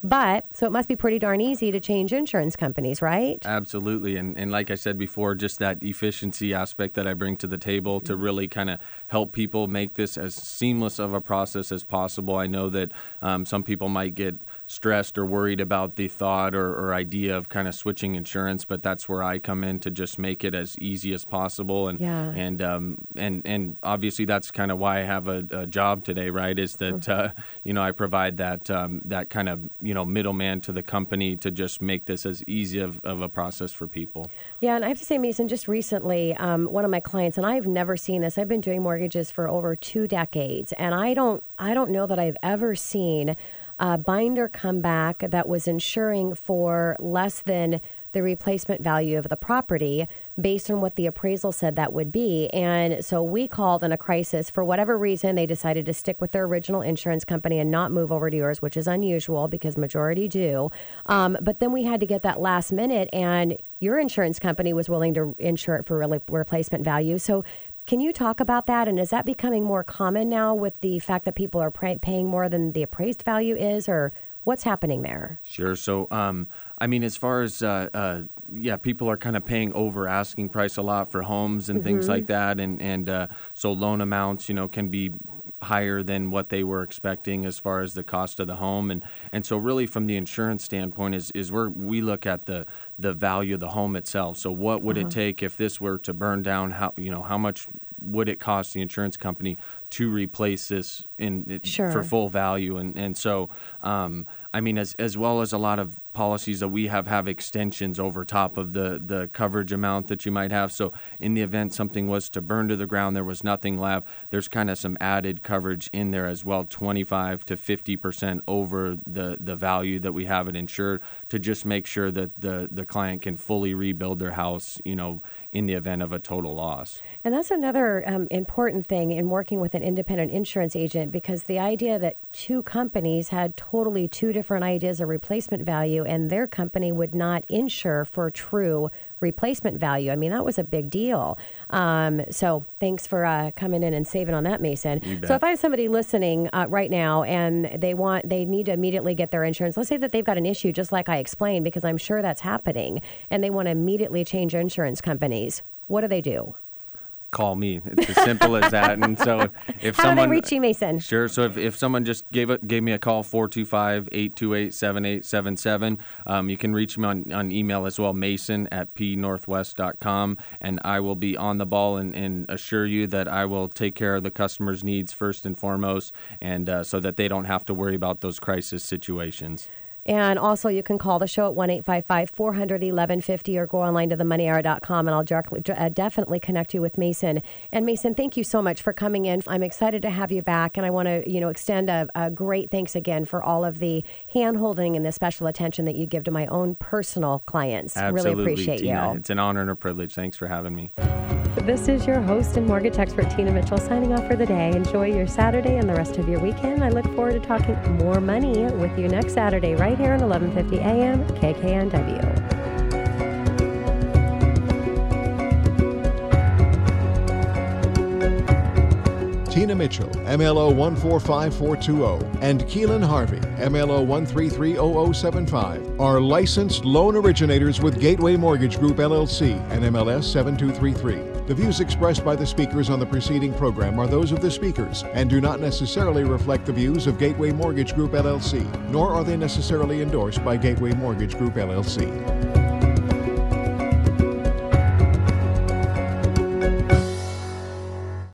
But so it must be pretty darn easy to change insurance companies, right? Absolutely. And, and like I said before, just that efficiency aspect that I bring to the table to really kind of help people make this as seamless of a process as possible. I know that um, some people might get stressed or worried about the thought or, or idea of kind of switching insurance, but that's where I come in to just make it as easy as possible. And Yeah. and um, and and obviously that's kind of why I have a, a job today, right? Is that uh, you know I provide that um, that kind of you know middleman to the company to just make this as easy of, of a process for people. Yeah, and I have to say, Mason, just recently, um, one of my clients, and I've never seen this. I've been doing mortgages for over two decades, and I don't, I don't know that I've ever seen a binder comeback that was insuring for less than the replacement value of the property based on what the appraisal said that would be. And so we called in a crisis. For whatever reason, they decided to stick with their original insurance company and not move over to yours, which is unusual because majority do. Um, but then we had to get that last minute, and your insurance company was willing to insure it for really replacement value. So can you talk about that? And is that becoming more common now with the fact that people are pay- paying more than the appraised value is, or what's happening there? Sure. So, um, I mean, as far as uh, uh, yeah, people are kind of paying over asking price a lot for homes and things like that, and and uh, so loan amounts, you know, can be higher than what they were expecting as far as the cost of the home. And and so really from the insurance standpoint is is where we look at the the value of the home itself. So what would uh-huh. it take if this were to burn down? How you know how much would it cost the insurance company to replace this in sure. for full value. And and so um, I mean as as well as a lot of policies that we have have extensions over top of the the coverage amount that you might have. So in the event something was to burn to the ground there was nothing left there's kind of some added coverage in there as well 25 to 50 percent over the the value that we have it insured to just make sure that the the client can fully rebuild their house you know in the event of a total loss. And that's another um, important thing in working with an independent insurance agent because the idea that two companies had totally two different ideas of replacement value and their company would not insure for true replacement value. I mean, that was a big deal. Um, so thanks for uh, coming in and saving on that, Mason. So if I have somebody listening uh, right now and they want, they need to immediately get their insurance. Let's say that they've got an issue, just like I explained, because I'm sure that's happening, and they want to immediately change insurance companies. What do they do? Call me. It's as simple as that. And so if *laughs* How someone do they reach you, Mason? Sure. So if, if someone just gave it gave me a call 425-828-7877, um, you can reach me on, on email as well, mason at pnorthwest.com and I will be on the ball and, and assure you that I will take care of the customer's needs first and foremost and uh, so that they don't have to worry about those crisis situations. And also, you can call the show at 1 855 400 1150 or go online to themoneyhour.com and I'll directly, uh, definitely connect you with Mason. And Mason, thank you so much for coming in. I'm excited to have you back. And I want to, you know, extend a, a great thanks again for all of the hand holding and the special attention that you give to my own personal clients. Absolutely, really appreciate Tina. you. It's an honor and a privilege. Thanks for having me. This is your host and mortgage expert, Tina Mitchell, signing off for the day. Enjoy your Saturday and the rest of your weekend. I look forward to talking more money with you next Saturday, right here on 1150 AM KKNW. Tina Mitchell, MLO 145420, and Keelan Harvey, MLO 1330075, are licensed loan originators with Gateway Mortgage Group LLC and MLS 7233. The views expressed by the speakers on the preceding program are those of the speakers and do not necessarily reflect the views of Gateway Mortgage Group LLC, nor are they necessarily endorsed by Gateway Mortgage Group LLC.